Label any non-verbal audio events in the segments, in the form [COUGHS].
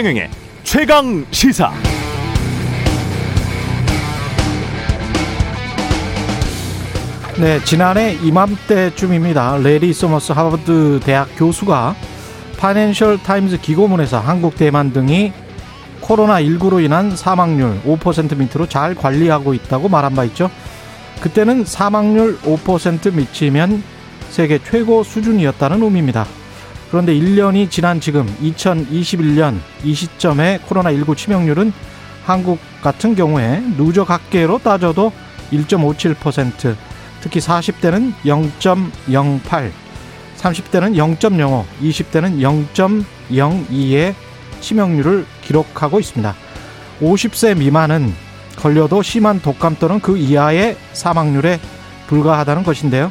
최경영의 최강 시사. 네, 지난해 이맘때쯤입니다. 래리 서머스 하버드 대학 교수가 파이낸셜 타임즈 기고문에서 한국, 대만 등이 코로나19로 인한 사망률 5% 밑으로 잘 관리하고 있다고 말한 바 있죠. 그때는 사망률 5% 밑이면 세계 최고 수준이었다는 의미입니다. 그런데 1년이 지난 지금 2021년 이 시점에 코로나19 치명률은 한국 같은 경우에 누적학계로 따져도 1.57%, 특히 40대는 0.08, 30대는 0.05, 20대는 0.02의 치명률을 기록하고 있습니다. 50세 미만은 걸려도 심한 독감 또는 그 이하의 사망률에 불과하다는 것인데요.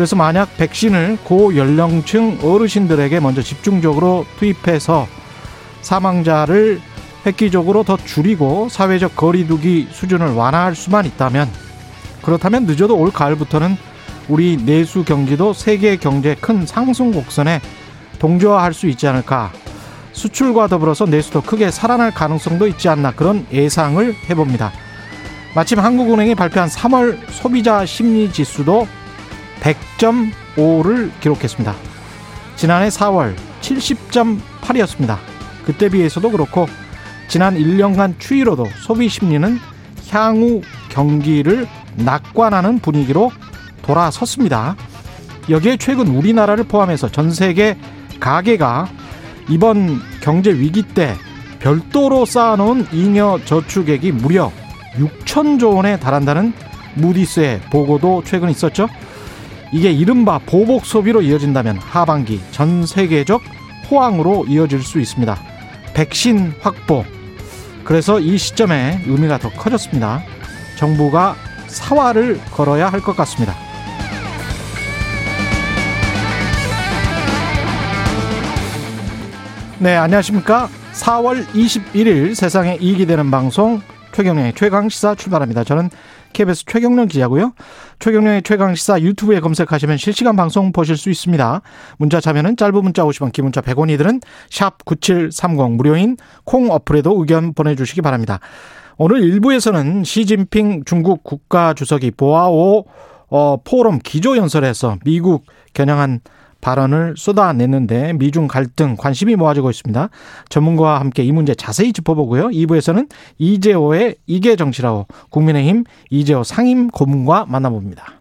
그래서 만약 백신을 고연령층 어르신들에게 먼저 집중적으로 투입해서 사망자를 획기적으로 더 줄이고 사회적 거리두기 수준을 완화할 수만 있다면 그렇다면 늦어도 올 가을부터는 우리 내수 경기도 세계 경제 큰 상승 곡선에 동조화할 수 있지 않을까 수출과 더불어서 내수도 크게 살아날 가능성도 있지 않나 그런 예상을 해봅니다. 마침 한국은행이 발표한 3월 소비자 심리 지수도 100.5를 기록했습니다. 지난해 4월 70.8이었습니다. 그때 비해서도 그렇고 지난 1년간 추이로도 소비 심리는 향후 경기를 낙관하는 분위기로 돌아섰습니다. 여기에 최근 우리나라를 포함해서 전 세계 가계가 이번 경제 위기 때 별도로 쌓아놓은 잉여 저축액이 무려 6천조 원에 달한다는 무디스의 보고도 최근 있었죠. 이게 이른바 보복 소비로 이어진다면 하반기 전 세계적 호황으로 이어질 수 있습니다. 백신 확보. 그래서 이 시점에 의미가 더 커졌습니다. 정부가 사활을 걸어야 할 것 같습니다. 네, 안녕하십니까. 4월 21일 세상에 이익이 되는 방송 최경령의 최강 시사 출발합니다. 저는 KBS 최경령 기자고요. 최경령의 최강시사 유튜브에 검색하시면 실시간 방송 보실 수 있습니다. 문자 참여는 짧은 문자 50원, 긴 문자 100원이 들은 샵 9730 무료인 콩 어플에도 의견 보내주시기 바랍니다. 오늘 1부에서는 시진핑 중국 국가주석이 보아오 어, 포럼 기조연설에서 미국 겨냥한 발언을 쏟아냈는데 미중 갈등 관심이 모아지고 있습니다. 전문가와 함께 이 문제 자세히 짚어보고요. 2부에서는 이재오의 이게 정치라오 국민의힘 이재오 상임 고문과 만나봅니다.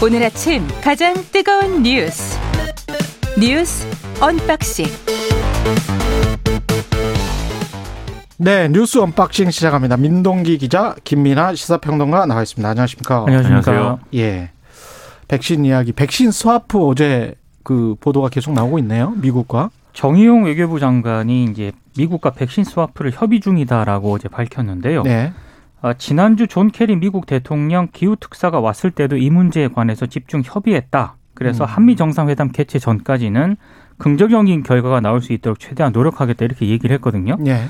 오늘 아침 가장 뜨거운 뉴스 뉴스 unboxing 네, 뉴스 unboxing 시작합니다. 민동기 기자, 김민아 시사평론가 나와 있습니다. 안녕하십니까? 안녕하십니까? 예. 백신 이야기, 백신 스와프 어제 그 보도가 계속 나오고 있네요. 미국과. 정의용 외교부 장관이 이제 미국과 백신 스와프를 협의 중이다라고 어제 밝혔는데요. 네. 아, 지난주 존 케리 미국 대통령 기후 특사가 왔을 때도 이 문제에 관해서 집중 협의했다. 그래서 음. 한미 정상회담 개최 전까지는 긍정적인 결과가 나올 수 있도록 최대한 노력하겠다 이렇게 얘기를 했거든요. 예.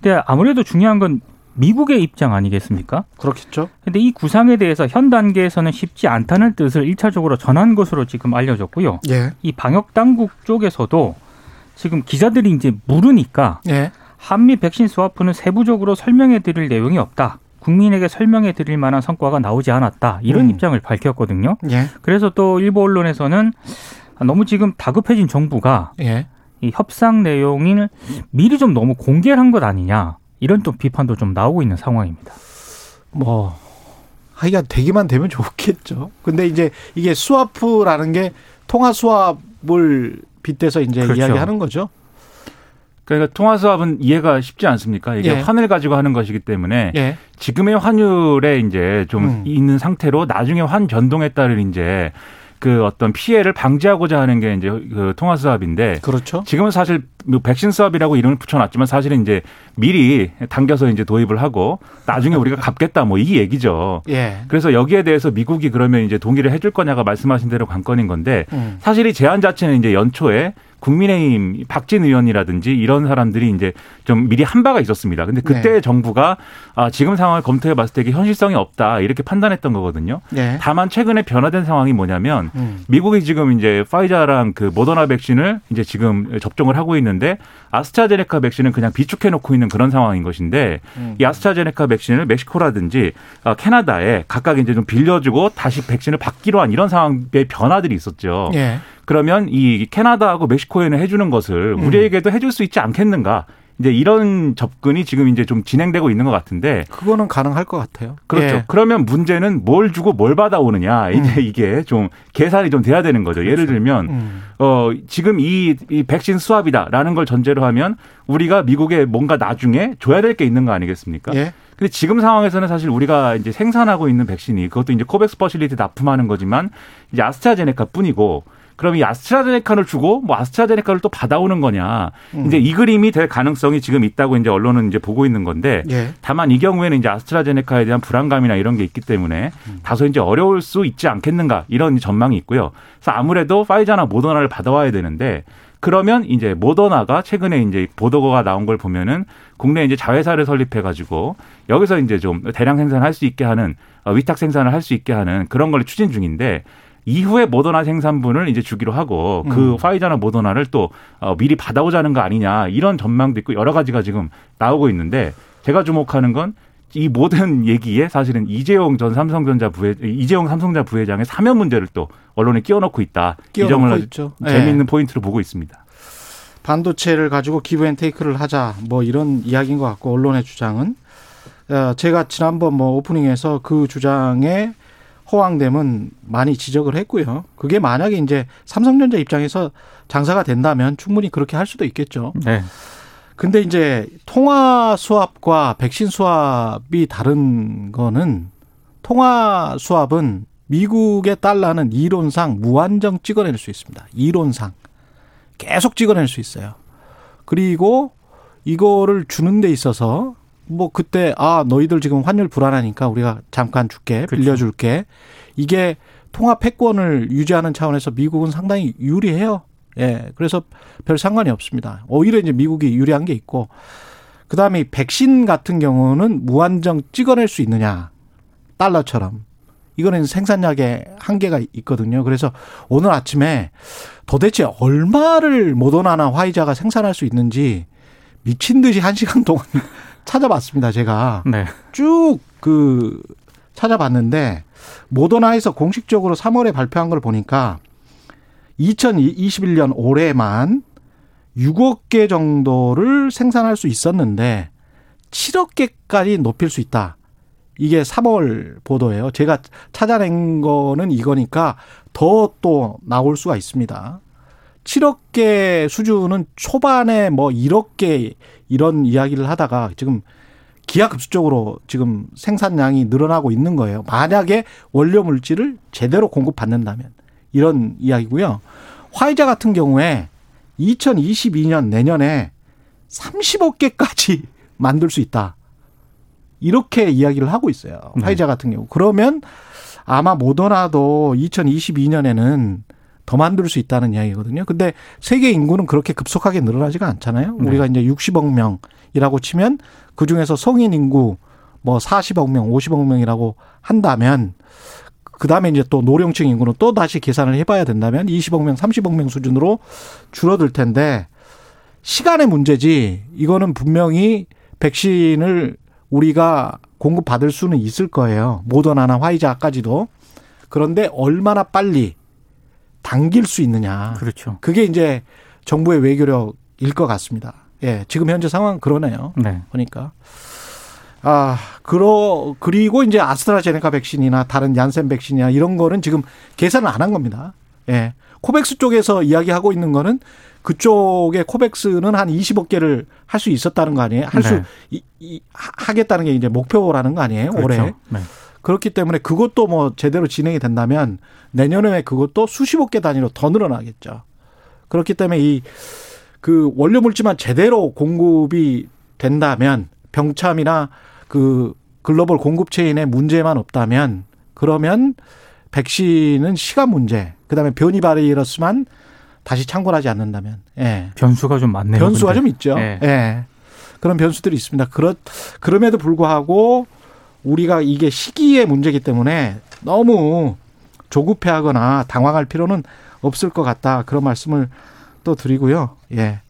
근데 아무래도 중요한 건 미국의 입장 아니겠습니까? 그렇겠죠. 근데 이 구상에 대해서 현 단계에서는 쉽지 않다는 뜻을 일차적으로 전한 것으로 지금 알려졌고요. 예. 이 방역 당국 쪽에서도 지금 기자들이 이제 물으니까 예. 한미 백신 스와프는 세부적으로 설명해 드릴 내용이 없다. 국민에게 설명해 드릴 만한 성과가 나오지 않았다. 이런 음. 입장을 밝혔거든요. 예. 그래서 또 일부 언론에서는 너무 지금 다급해진 정부가 예. 이 협상 내용을 미리 좀 너무 공개를 한 것 아니냐. 이런 또 비판도 좀 나오고 있는 상황입니다. 뭐 하기가 되기만 되면 좋겠죠. 근데 이제 이게 스와프라는 게 통화 수합을 빗대서 이제 그렇죠. 이야기하는 거죠. 그러니까 통화 수합은 이해가 쉽지 않습니까? 이게 예. 환을 가지고 하는 것이기 때문에 예. 지금의 환율에 이제 좀 음. 있는 상태로 나중에 환 변동에 따른 이제 그 어떤 피해를 방지하고자 하는 게 이제 그 통화 수합인데 그렇죠. 지금은 사실 뭐 백신 수합이라고 이름을 붙여놨지만 사실은 이제 미리 당겨서 이제 도입을 하고 나중에 우리가 갚겠다 뭐 이 얘기죠. 예. 그래서 여기에 대해서 미국이 그러면 이제 동의를 해줄 거냐가 말씀하신 대로 관건인 건데 음. 사실 이 제안 자체는 이제 연초에 국민의힘 박진 의원이라든지 이런 사람들이 이제 좀 미리 한 바가 있었습니다. 근데 그때 네. 정부가 아, 지금 상황을 검토해 봤을 때 이게 현실성이 없다 이렇게 판단했던 거거든요. 네. 다만 최근에 변화된 상황이 뭐냐면 음. 미국이 지금 이제 파이자랑 그 모더나 백신을 이제 지금 접종을 하고 있는데 아스트라제네카 백신은 그냥 비축해 놓고 있는 그런 상황인 것인데 음. 이 아스트라제네카 백신을 멕시코라든지 어, 캐나다에 각각 이제 좀 빌려주고 다시 백신을 받기로 한 이런 상황의 변화들이 있었죠. 예. 그러면 이 캐나다하고 멕시코에는 해주는 것을 음. 우리에게도 해줄 수 있지 않겠는가? 이제 이런 접근이 지금 이제 좀 진행되고 있는 것 같은데 그거는 가능할 것 같아요. 그렇죠. 예. 그러면 문제는 뭘 주고 뭘 받아오느냐 이제 음. 이게 좀 계산이 좀 돼야 되는 거죠. 예를 들면 음. 어 지금 이, 이 백신 수합이다라는 걸 전제로 하면 우리가 미국에 뭔가 나중에 줘야 될 게 있는 거 아니겠습니까? 예. 근데 지금 상황에서는 사실 우리가 이제 생산하고 있는 백신이 그것도 이제 코백스 facility 납품하는 거지만 이제 아스트라제네카 뿐이고 그럼 이 아스트라제네카를 주고 뭐 아스트라제네카를 또 받아오는 거냐 음. 이제 이 그림이 될 가능성이 지금 있다고 이제 언론은 이제 보고 있는 건데 예. 다만 이 경우에는 이제 아스트라제네카에 대한 불안감이나 이런 게 있기 때문에 다소 이제 어려울 수 있지 않겠는가 이런 전망이 있고요. 그래서 아무래도 화이자나 모더나를 받아와야 되는데 그러면 이제 모더나가 최근에 이제 보도가 나온 걸 보면은 국내 이제 자회사를 설립해 가지고 여기서 이제 좀 대량 생산할 수 있게 하는 어, 위탁 생산을 할 수 있게 하는 그런 걸 추진 중인데 이후에 모더나 생산분을 이제 주기로 하고 그 음. 파이자나 모더나를 또 어, 미리 받아오자는 거 아니냐 이런 전망도 있고 여러 가지가 지금 나오고 있는데 제가 주목하는 건 이 모든 [LAUGHS] 얘기에 사실은 이재용 전 삼성전자 부회 이재용 삼성전자 부회장의 사면 문제를 또 언론에 끼워넣고 있다. 이 끼워넣고 점을 있죠. 재미있는 예. 포인트로 보고 있습니다. 반도체를 가지고 기브앤테이크를 하자 뭐 이런 이야기인 것 같고 언론의 주장은 어, 제가 지난번 뭐 오프닝에서 그 주장에 허황됨은 많이 지적을 했고요. 그게 만약에 이제 삼성전자 입장에서 장사가 된다면 충분히 그렇게 할 수도 있겠죠. 네. 근데 이제 통화 수합과 백신 수합이 다른 거는 통화 수합은 미국의 달러는 이론상 무한정 찍어낼 수 있습니다. 이론상 계속 찍어낼 수 있어요. 그리고 이거를 주는 데 있어서 뭐 그때 아 너희들 지금 환율 불안하니까 우리가 잠깐 줄게 그렇죠. 빌려줄게 이게 통화 패권을 유지하는 차원에서 미국은 상당히 유리해요. 예, 그래서 별 상관이 없습니다. 오히려 이제 미국이 유리한 게 있고 그 다음에 이 백신 같은 경우는 무한정 찍어낼 수 있느냐 달러처럼 이거는 생산량의 한계가 있거든요. 그래서 오늘 아침에 도대체 얼마를 모더나나 화이자가 생산할 수 있는지 미친 듯이 한 시간 동안 찾아봤습니다. 제가 네. 쭉그 찾아봤는데 모더나에서 공식적으로 3월에 발표한 걸 보니까 2021년 올해만 6억 개 정도를 생산할 수 있었는데 7억 개까지 높일 수 있다. 이게 3월 보도예요. 제가 찾아낸 거는 이거니까 더 또 나올 수가 있습니다. 7억 개 수준은 초반에 뭐 1억 개 이런 이야기를 하다가 지금 기하급수적으로 지금 생산량이 늘어나고 있는 거예요. 만약에 원료 물질을 제대로 공급받는다면 이런 이야기고요. 화이자 같은 경우에 2022년 내년에 30억 개까지 [LAUGHS] 만들 수 있다. 이렇게 이야기를 하고 있어요. 네. 화이자 같은 경우. 그러면 아마 모더나도 2022년에는 더 만들 수 있다는 이야기거든요. 근데 세계 인구는 그렇게 급속하게 늘어나지가 않잖아요. 네. 우리가 이제 60억 명이라고 치면 그 중에서 성인 인구 뭐 40억 명, 50억 명이라고 한다면 그 다음에 이제 또 노령층 인구는 또 다시 계산을 해봐야 된다면 20억 명, 30억 명 수준으로 줄어들 텐데 시간의 문제지 이거는 분명히 백신을 우리가 공급받을 수는 있을 거예요. 모더나나 화이자까지도. 그런데 얼마나 빨리 당길 수 있느냐. 그렇죠. 그게 이제 정부의 외교력일 것 같습니다. 예, 지금 현재 상황 그러네요. 네. 보니까. 아, 그러, 그리고 이제 아스트라제네카 백신이나 다른 얀센 백신이나 이런 거는 지금 계산을 안 한 겁니다. 예. 코백스 쪽에서 이야기하고 있는 거는 그쪽에 코백스는 한 20억 개를 할 수 있었다는 거 아니에요? 할 수, 네. 이, 이, 하- 하겠다는 게 이제 목표라는 거 아니에요? 올해. 그렇죠. 네. 그렇기 때문에 그것도 뭐 제대로 진행이 된다면 내년에 그것도 수십억 개 단위로 더 늘어나겠죠. 그렇기 때문에 이 그 원료 물질만 제대로 공급이 된다면 병참이나 그 글로벌 공급 체인에 문제만 없다면 그러면 백신은 시간 문제, 그다음에 변이 바이러스만 다시 창궐하지 않는다면. 예. 변수가 좀 많네요. 변수가 근데. 좀 있죠. 예. 예. 그런 변수들이 있습니다. 그렇 그럼에도 불구하고 우리가 이게 시기의 문제이기 때문에 너무 조급해하거나 당황할 필요는 없을 것 같다. 그런 말씀을 또 드리고요. 예.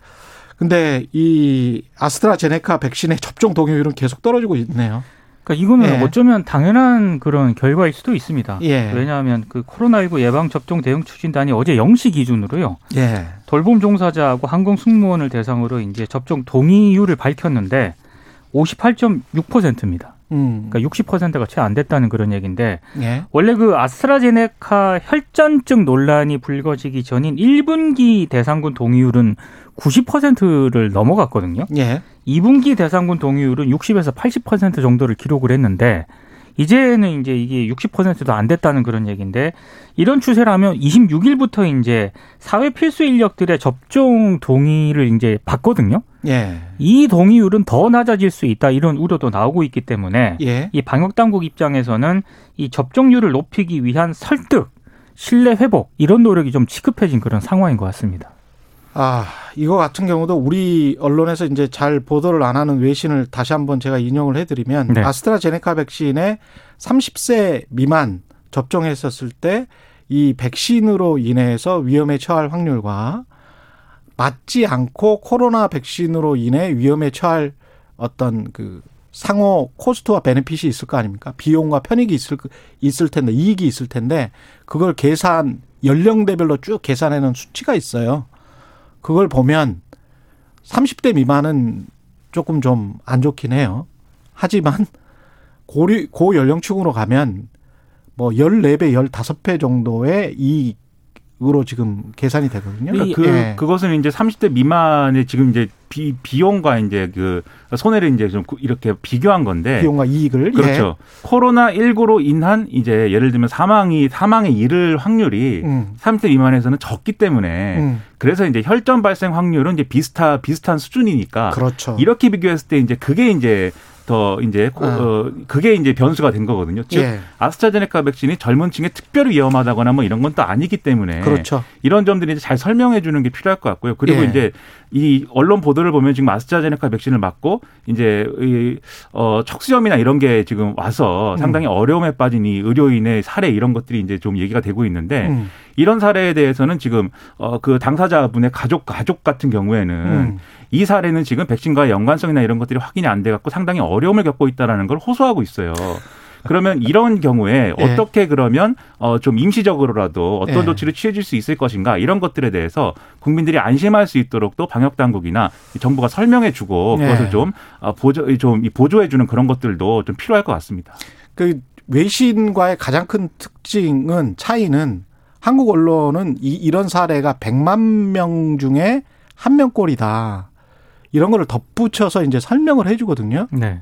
근데 이 아스트라제네카 백신의 접종 동의율은 계속 떨어지고 있네요. 그러니까 이거는 예. 어쩌면 당연한 그런 결과일 수도 있습니다. 예. 왜냐하면 그 코로나19 예방 접종 대응 추진단이 어제 0시 기준으로요. 예. 돌봄 종사자하고 항공 승무원을 대상으로 이제 접종 동의율을 밝혔는데 58.6%입니다. 음. 그러니까 60%가 채 안 됐다는 그런 얘기인데 예. 원래 그 아스트라제네카 혈전증 논란이 불거지기 전인 1분기 대상군 동의율은 90%를 넘어갔거든요. 예. 2분기 대상군 동의율은 60에서 80% 정도를 기록을 했는데 이제는 이제 이게 60%도 안 됐다는 그런 얘기인데 이런 추세라면 26일부터 이제 사회 필수 인력들의 접종 동의를 이제 받거든요. 예. 이 동의율은 더 낮아질 수 있다 이런 우려도 나오고 있기 때문에 예. 이 방역 당국 입장에서는 이 접종률을 높이기 위한 설득, 신뢰 회복 이런 노력이 좀 시급해진 그런 상황인 것 같습니다. 아, 이거 같은 경우도 우리 언론에서 이제 잘 보도를 안 하는 외신을 다시 한번 제가 인용을 해드리면 네. 아스트라제네카 백신에 30세 미만 접종했었을 때 이 백신으로 인해서 위험에 처할 확률과 맞지 않고 코로나 백신으로 인해 위험에 처할 어떤 그 상호 코스트와 베네핏이 있을 거 아닙니까? 비용과 편익이 있을 있을 텐데 이익이 있을 텐데 그걸 계산 연령대별로 쭉 계산해놓은 수치가 있어요. 그걸 보면 30대 미만은 조금 좀 안 좋긴 해요. 하지만 고리, 고연령층으로 가면 뭐 14배, 15배 정도의 이익 으로 지금 계산이 되거든요. 그러니까 그 예. 그것은 이제 30대 미만의 지금 이제 비 비용과 이제 그 손해를 이제 좀 이렇게 비교한 건데 비용과 이익을. 예. 그렇죠. 코로나 19로 인한 이제 예를 들면 사망이 사망에 이를 확률이 음. 30대 미만에서는 적기 때문에 음. 그래서 이제 혈전 발생 확률은 이제 비슷한 비슷한 수준이니까 그렇죠. 이렇게 비교했을 때 이제 그게 이제 더 이제 코- 아. 어, 그게 이제 변수가 된 거거든요. 즉 예. 아스트라제네카 백신이 젊은 층에 특별히 위험하다거나 뭐 이런 건 또 아니기 때문에 그렇죠. 이런 점들이 이제 잘 설명해 주는 게 필요할 것 같고요. 그리고 예. 이제 이 언론 보도를 보면 지금 아스트라제네카 백신을 맞고 이제 이 어, 척수염이나 이런 게 지금 와서 음. 상당히 어려움에 빠진 이 의료인의 사례 이런 것들이 이제 좀 얘기가 되고 있는데 음. 이런 사례에 대해서는 지금 어, 그 당사자분의 가족 가족 같은 경우에는 음. 이 사례는 지금 백신과의 연관성이나 이런 것들이 확인이 안 돼 갖고 상당히 어려움을 겪고 있다라는 걸 호소하고 있어요. 그러면 이런 경우에 예. 어떻게 그러면 어 좀 임시적으로라도 어떤 예. 조치를 취해질 수 있을 것인가 이런 것들에 대해서 국민들이 안심할 수 있도록 또 방역 당국이나 정부가 설명해주고 예. 그것을 좀 어, 보조 좀 보조해주는 그런 것들도 좀 필요할 것 같습니다. 그 외신과의 가장 큰 특징은 차이는 한국 언론은 이, 이런 사례가 100만 명 중에 한 명꼴이다. 이런 거를 덧붙여서 이제 설명을 해주거든요. 네.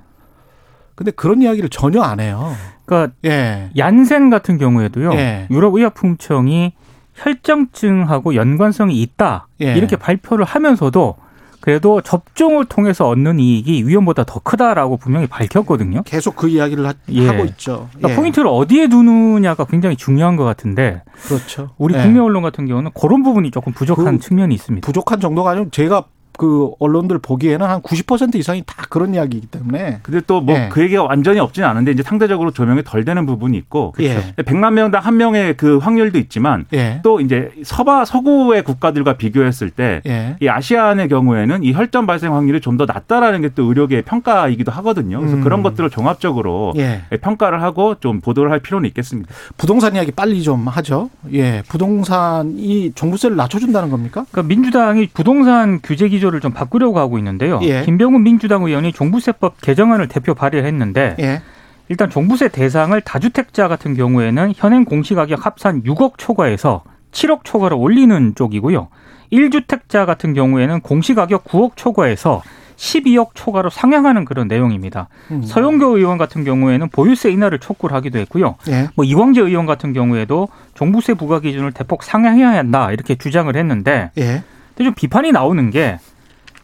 근데 그런 이야기를 전혀 안 해요. 그러니까 예. 얀센 같은 경우에도요. 예. 유럽 의약품청이 혈전증하고 연관성이 있다 예. 이렇게 발표를 하면서도 그래도 접종을 통해서 얻는 이익이 위험보다 더 크다라고 분명히 밝혔거든요. 계속 그 이야기를 하, 예. 고 있죠. 그러니까 예. 포인트를 어디에 두느냐가 굉장히 중요한 것 같은데 그렇죠. 우리 예. 국내 언론 같은 경우는 그런 부분이 조금 부족한 그 측면이 있습니다. 부족한 정도가 아니고 제가 그 언론들 보기에는 한 90% 이상이 다 그런 이야기이기 때문에 근데 또뭐 예. 그 얘기가 완전히 없지는 않은데 이제 상대적으로 조명이 덜 되는 부분이 있고 예. 100만 명당 한 명의 그 확률도 있지만 예. 또 이제 서바 서구의 국가들과 비교했을 때 예. 이 아시안의 경우에는 이 혈전 발생 확률이 좀 더 낮다라는 게 또 의료계의 평가이기도 하거든요. 그래서 음. 그런 것들을 종합적으로 예. 평가를 하고 좀 보도를 할 필요는 있겠습니다. 부동산 이야기 빨리 좀 하죠. 예. 부동산이 종부세를 낮춰준다는 겁니까? 그러니까 민주당이 부동산 규제 기 조를 좀 바꾸려고 하고 있는데요. 예. 김병훈 민주당 의원이 종부세법 개정안을 대표 발의했는데 예. 일단 종부세 대상을 다주택자 같은 경우에는 현행 공시가격 합산 6억 초과에서 7억 초과로 올리는 쪽이고요. 1주택자 같은 경우에는 공시가격 9억 초과에서 12억 초과로 상향하는 그런 내용입니다. 음. 서영교 의원 같은 경우에는 보유세 인하를 촉구를 하기도 했고요. 예. 뭐 이광재 의원 같은 경우에도 종부세 부과 기준을 대폭 상향해야 한다 이렇게 주장을 했는데 예. 근데 좀 비판이 나오는 게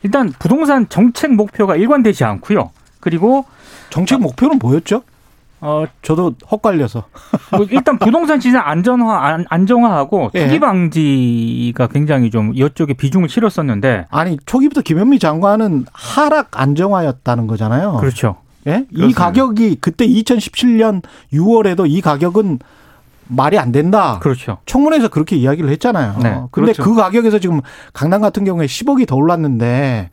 일단 부동산 정책 목표가 일관되지 않고요. 그리고 정책 목표는 뭐였죠? 어, 저도 헛갈려서. 뭐 일단 부동산 시장 안전화 안, 안정화하고 예. 투기 방지가 굉장히 좀 이쪽에 비중을 실었었는데 아니 초기부터 김현미 장관은 하락 안정화였다는 거잖아요. 그렇죠. 예? 이 그렇습니다. 가격이 그때 2017년 6월에도 이 가격은 말이 안 된다. 그렇죠. 청문회에서 그렇게 이야기를 했잖아요. 네, 근데 그렇죠. 그 가격에서 지금 강남 같은 경우에 10억이 더 올랐는데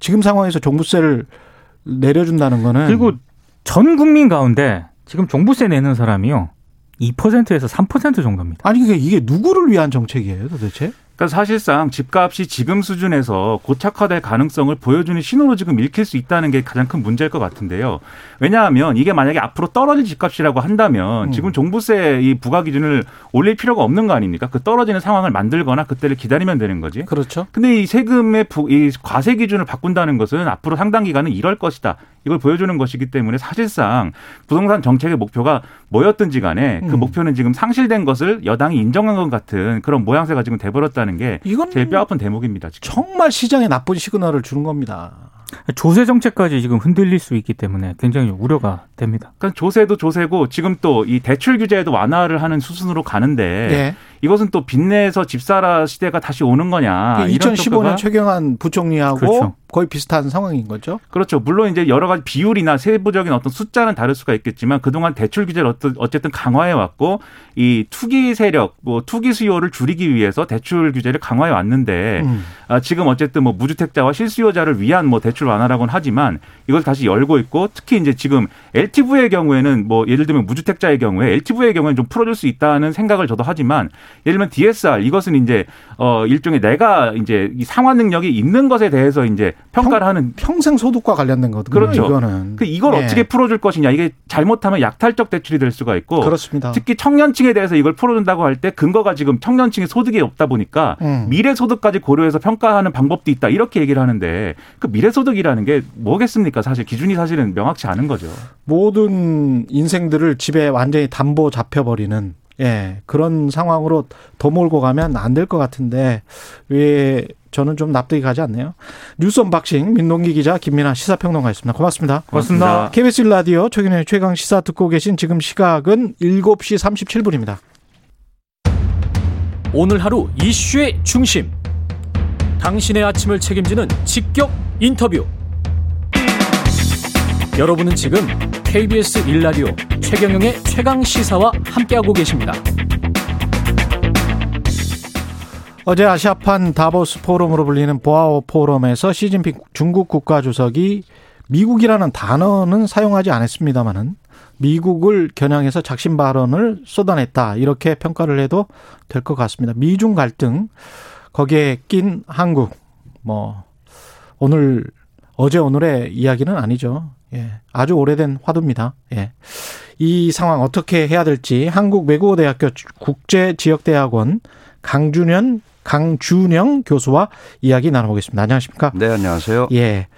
지금 상황에서 종부세를 내려준다는 거는 그리고 전 국민 가운데 지금 종부세 내는 사람이요. 2%에서 3% 정도입니다. 아니 그게 이게 누구를 위한 정책이에요, 도대체? 그러니까 사실상 집값이 지금 수준에서 고착화될 가능성을 보여주는 신호로 지금 읽힐 수 있다는 게 가장 큰 문제일 것 같은데요. 왜냐하면 이게 만약에 앞으로 떨어질 집값이라고 한다면 음. 지금 종부세 이 부과 기준을 올릴 필요가 없는 거 아닙니까? 그 떨어지는 상황을 만들거나 그때를 기다리면 되는 거지. 그렇죠. 근데 이 세금의 부, 이 과세 기준을 바꾼다는 것은 앞으로 상당 기간은 이럴 것이다. 이걸 보여주는 것이기 때문에 사실상 부동산 정책의 목표가 뭐였든지 간에 그 음. 목표는 지금 상실된 것을 여당이 인정한 것 같은 그런 모양새가 지금 돼버렸다는 게 이건 제일 뼈아픈 대목입니다. 지금. 정말 시장에 나쁜 시그널을 주는 겁니다. 조세 정책까지 지금 흔들릴 수 있기 때문에 굉장히 우려가 됩니다. 그러니까 조세도 조세고 지금 또 이 대출 규제에도 완화를 하는 수순으로 가는데 네. 이것은 또 빚내서 집사라 시대가 다시 오는 거냐 이런 2015년 평가가 최경환 부총리하고 그렇죠. 거의 비슷한 상황인 거죠. 그렇죠. 물론 이제 여러 가지 비율이나 세부적인 어떤 숫자는 다를 수가 있겠지만 그동안 대출 규제를 어쨌든 강화해 왔고 이 투기 세력, 뭐 투기 수요를 줄이기 위해서 대출 규제를 강화해 왔는데 음. 아, 지금 어쨌든 뭐 무주택자와 실수요자를 위한 뭐 대출 완화라고는 하지만 이걸 다시 열고 있고 특히 이제 지금 LTV의 경우에는 뭐 예를 들면 무주택자의 경우에 LTV의 경우에는 좀 풀어줄 수 있다는 생각을 저도 하지만 예를 들면 DSR 이것은 이제 어 일종의 내가 이제 이 상환 능력이 있는 것에 대해서 이제 평가를 하는 평생 소득과 관련된 거거든요. 그렇죠. 이거는. 그 이걸 예. 어떻게 풀어줄 것이냐 이게 잘못하면 약탈적 대출이 될 수가 있고 그렇습니다. 특히 청년층에 대해서 이걸 풀어준다고 할 때 근거가 지금 청년층의 소득이 없다 보니까 음. 미래 소득까지 고려해서 평가하는 방법도 있다 이렇게 얘기를 하는데 그 미래 소득이라는 게 뭐겠습니까? 사실 기준이 사실은 명확치 않은 거죠. 모든 인생들을 집에 완전히 담보 잡혀버리는 예 그런 상황으로 더 몰고 가면 안 될 것 같은데 왜 저는 좀 납득이 가지 않네요. 뉴스 unboxing 민동기 기자 김민아 시사평론가였습니다. 고맙습니다. 고맙습니다. KBS 라디오 최경영의 최강 시사 듣고 계신 지금 시각은 7시 37분입니다. 오늘 하루 이슈의 중심. 당신의 아침을 책임지는 직격 인터뷰. 여러분은 지금 KBS 일라디오 최경영의 최강 시사와 함께하고 계십니다. 어제 아시아판 다보스 포럼으로 불리는 보아오 포럼에서 시진핑 중국 국가주석이 미국이라는 단어는 사용하지 않았습니다마는 미국을 겨냥해서 작심 발언을 쏟아냈다 이렇게 평가를 해도 될 것 같습니다. 미중 갈등 거기에 낀 한국 뭐 오늘 어제 오늘의 이야기는 아니죠. 예. 아주 오래된 화두입니다. 예. 이 상황 어떻게 해야 될지 한국 외국어대학교 국제지역대학원 강준현 강준영 교수와 이야기 나눠보겠습니다. 안녕하십니까? 네, 안녕하세요. 예.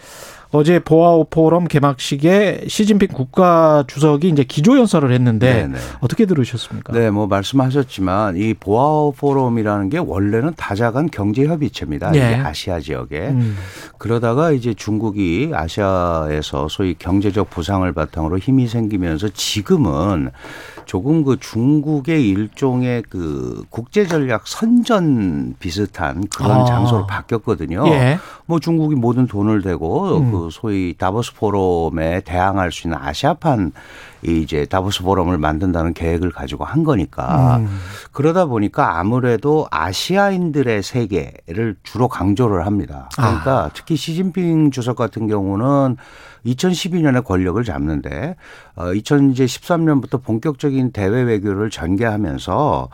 어제 보아오 포럼 개막식에 시진핑 국가 주석이 이제 기조연설을 했는데 네, 네. 어떻게 들으셨습니까? 네, 뭐 말씀하셨지만 이 보아오 포럼이라는 게 원래는 다자간 경제 협의체입니다. 네. 이게 아시아 지역에. 음. 그러다가 이제 중국이 아시아에서 소위 경제적 부상을 바탕으로 힘이 생기면서 지금은 조금 그 중국의 일종의 그 국제 전략 선전 비슷한 그런 아. 장소로 바뀌었거든요. 예. 뭐 중국이 모든 돈을 대고 음. 그 소위 다보스 포럼에 대항할 수 있는 아시아판 이 이제 다보스 포럼을 만든다는 계획을 가지고 한 거니까 음. 그러다 보니까 아무래도 아시아인들의 세계를 주로 강조를 합니다. 그러니까 특히 시진핑 주석 같은 경우는 2012년에 권력을 잡는데 어 2013년부터 본격적인 대외 외교를 전개하면서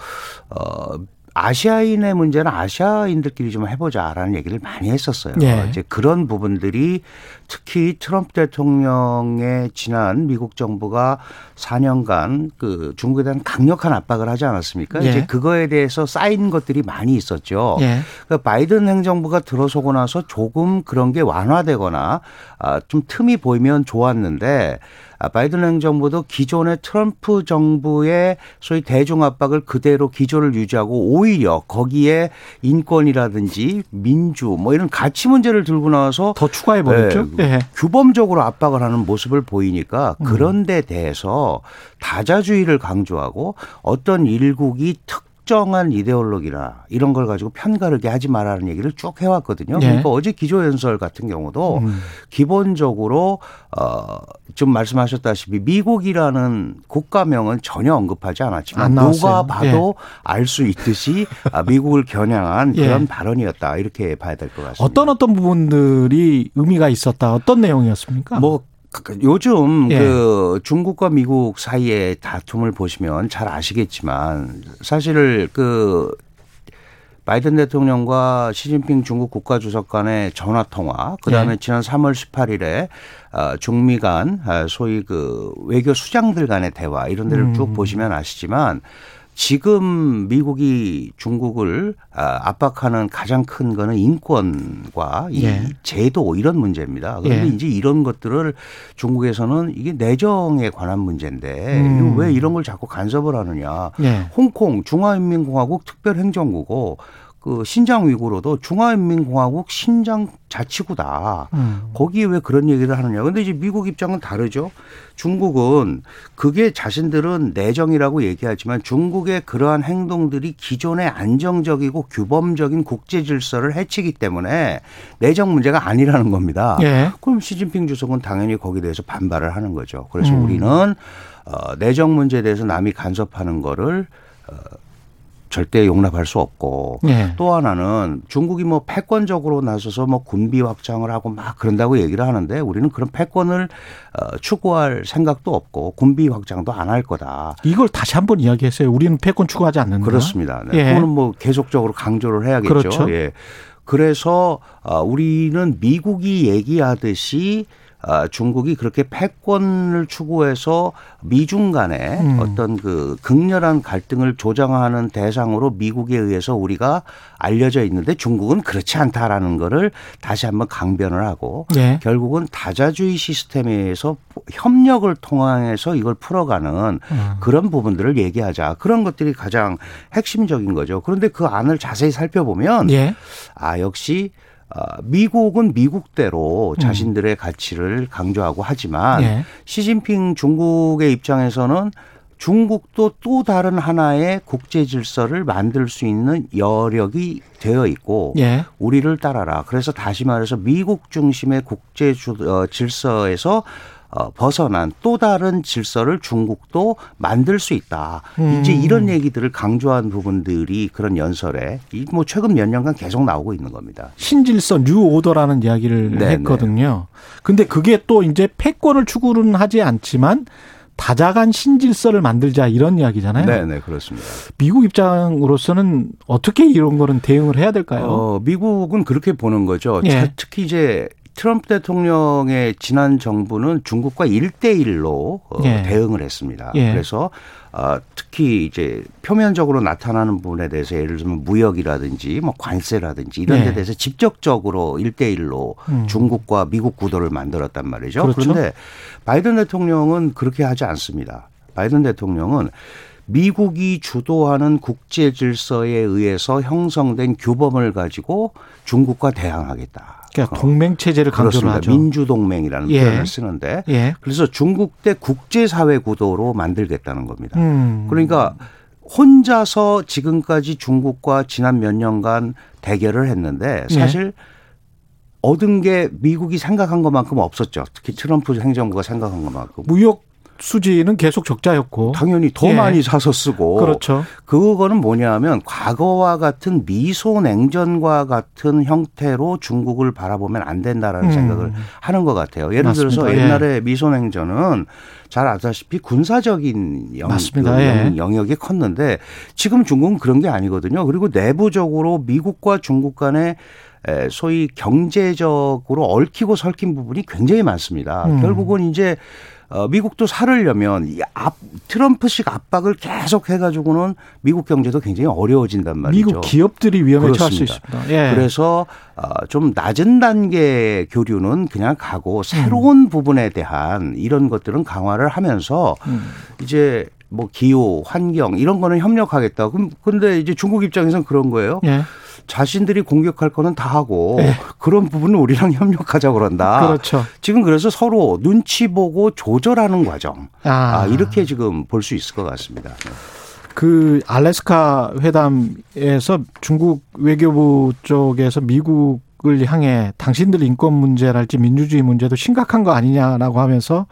어 아시아인의 문제는 아시아인들끼리 좀 해보자라는 얘기를 많이 했었어요. 예. 이제 그런 부분들이 특히 트럼프 대통령의 지난 미국 정부가 4년간 그 중국에 대한 강력한 압박을 하지 않았습니까? 예. 이제 그거에 대해서 쌓인 것들이 많이 있었죠. 예. 그러니까 바이든 행정부가 들어서고 나서 조금 그런 게 완화되거나 아, 좀 틈이 보이면 좋았는데 아, 바이든 행정부도 기존의 트럼프 정부의 소위 대중 압박을 그대로 기조를 유지하고 오히려 거기에 인권이라든지 민주 뭐 이런 가치 문제를 들고 나와서 더 추가해 버렸죠. 네, 예. 규범적으로 압박을 하는 모습을 보이니까 음. 그런 데 대해서 다자주의를 강조하고 어떤 일국이 특 정한 이데올로기나 이런 걸 가지고 편가르게 하지 말라는 얘기를 쭉 해왔거든요. 네. 그러니까 어제 기조연설 같은 경우도 음. 기본적으로 어좀 말씀하셨다시피 미국이라는 국가명은 전혀 언급하지 안 않았지만. 누가 봐도 알수 있듯이 [LAUGHS] 아, 미국을 겨냥한 예. 그런 발언이었다 이렇게 봐야 될 것 같습니다. 어떤 어떤 부분들이 의미가 있었다. 어떤 내용이었습니까? 뭐 그- 요즘 예. 그 중국과 미국 사이의 다툼을 보시면 잘 아시겠지만 사실 그 바이든 대통령과 시진핑 중국 국가주석 간의 전화 통화, 그 다음에 예. 지난 3월 18일에 어, 중미 간 아, 소위 그 외교 수장들 간의 대화 이런 데를 음. 쭉 보시면 아시지만 지금 미국이 중국을 아, 압박하는 가장 큰 거는 인권과 이 예. 제도 이런 문제입니다. 그런데 예. 이제 이런 것들을 중국에서는 이게 내정에 관한 문제인데 음. 왜 이런 걸 자꾸 간섭을 하느냐. 예. 홍콩 중화인민공화국 특별행정구고 그 신장 위구르도 중화인민공화국 신장 자치구다. 음. 거기에 왜 그런 얘기를 하느냐. 근데 이제 미국 입장은 다르죠. 중국은 그게 자신들은 내정이라고 얘기하지만 중국의 그러한 행동들이 기존의 안정적이고 규범적인 국제 질서를 해치기 때문에 내정 문제가 아니라는 겁니다. 예. 그럼 시진핑 주석은 당연히 거기에 대해서 반발을 하는 거죠. 그래서 음. 우리는 어, 내정 문제에 대해서 남이 간섭하는 거를 어, 절대 용납할 수 없고 예. 또 하나는 중국이 뭐 패권적으로 나서서 뭐 군비 확장을 하고 막 그런다고 얘기를 하는데 우리는 그런 패권을 어, 추구할 생각도 없고 군비 확장도 안 할 거다. 이걸 다시 한번 이야기했어요. 우리는 패권 추구하지 않는다. 그렇습니다. 네. 예. 그거는 뭐 계속적으로 강조를 해야겠죠. 그렇죠. 예. 그래서 어, 우리는 미국이 얘기하듯이 아, 중국이 그렇게 패권을 추구해서 미중 간에 음. 어떤 그 극렬한 갈등을 조장하는 대상으로 미국에 의해서 우리가 알려져 있는데 중국은 그렇지 않다라는 거를 다시 한번 강변을 하고 예. 결국은 다자주의 시스템에서 협력을 통해서 이걸 풀어가는 음. 그런 부분들을 얘기하자. 그런 것들이 가장 핵심적인 거죠. 그런데 그 안을 자세히 살펴보면 예. 아 역시 어, 미국은 미국대로 자신들의 가치를 강조하고 하지만 음. 예. 시진핑 중국의 입장에서는 중국도 또 다른 하나의 국제 질서를 만들 수 있는 여력이 되어 있고 예. 우리를 따라라. 그래서 다시 말해서 미국 중심의 국제 주- 어, 질서에서 어, 벗어난 또 다른 질서를 중국도 만들 수 있다. 음. 이제 이런 얘기들을 강조한 부분들이 그런 연설에 이뭐 최근 몇 년간 계속 나오고 있는 겁니다. 신질서 new order라는 이야기를 네, 했거든요. 근데 그게 또 이제 패권을 추구는 하지 않지만 다자간 신질서를 만들자 이런 이야기잖아요. 네, 네, 그렇습니다. 미국 입장으로서는 어떻게 이런 거는 대응을 해야 될까요? 어, 미국은 그렇게 보는 거죠. 예. 자, 특히 이제 트럼프 대통령의 지난 정부는 중국과 일대일로 어, 예. 대응을 했습니다. 예. 그래서 어, 특히 이제 표면적으로 나타나는 부분에 대해서 예를 들면 무역이라든지 뭐 관세라든지 이런 예. 데 대해서 직접적으로 일대일로 음. 중국과 미국 구도를 만들었단 말이죠. 그렇죠. 그런데 바이든 대통령은 그렇게 하지 않습니다. 바이든 대통령은 미국이 주도하는 국제 질서에 의해서 형성된 규범을 가지고 중국과 대항하겠다. 그러니까 어, 동맹 체제를 강조를. 하죠. 민주동맹이라는 예. 표현을 쓰는데 예. 그래서 중국 대 국제사회 구도로 만들겠다는 겁니다. 음. 그러니까 혼자서 지금까지 중국과 지난 몇 년간 대결을 했는데 예. 사실 얻은 게 미국이 생각한 것만큼 없었죠. 특히 트럼프 행정부가 생각한 것만큼. 무역 수지는 계속 적자였고. 당연히 더 예. 많이 사서 쓰고 그렇죠. 그거는 뭐냐면 과거와 같은 미소 냉전과 같은 형태로 중국을 바라보면 안 된다라는 음. 생각을 하는 것 같아요. 예를 맞습니다. 들어서 예. 옛날에 미소 냉전은 잘 아다시피 군사적인 영. 그 예. 영- 영역이 컸는데 지금 중국은 그런 게 아니거든요. 그리고 내부적으로 미국과 중국 간에 에, 소위 경제적으로 얽히고 설킨 부분이 굉장히 많습니다. 음. 결국은 이제 어, 미국도 살으려면 이 압, 트럼프식 압박을 계속 해가지고는 미국 경제도 굉장히 어려워진단 말이죠. 미국 기업들이 위험에 처할 수. 있습니다. 예. 그래서 어, 좀 낮은 단계 교류는 그냥 가고 새로운 음. 부분에 대한 이런 것들은 강화를 하면서 음. 이제 뭐 기후, 환경 이런 거는 협력하겠다. 그럼 근데 이제 중국 입장에서는 그런 거예요. 예. 자신들이 공격할 거는 다 하고 예. 그런 부분은 우리랑 [LAUGHS] 협력하자 그런다. 그렇죠. 지금 그래서 서로 눈치 보고 조절하는 과정. 아, 아, 이렇게 지금 볼 수 있을 것 같습니다. 그 알래스카 회담에서 중국 외교부 쪽에서 미국 을 향해 당신들 인권 문제랄지 민주주의 문제도 심각한 거 아니냐라고 하면서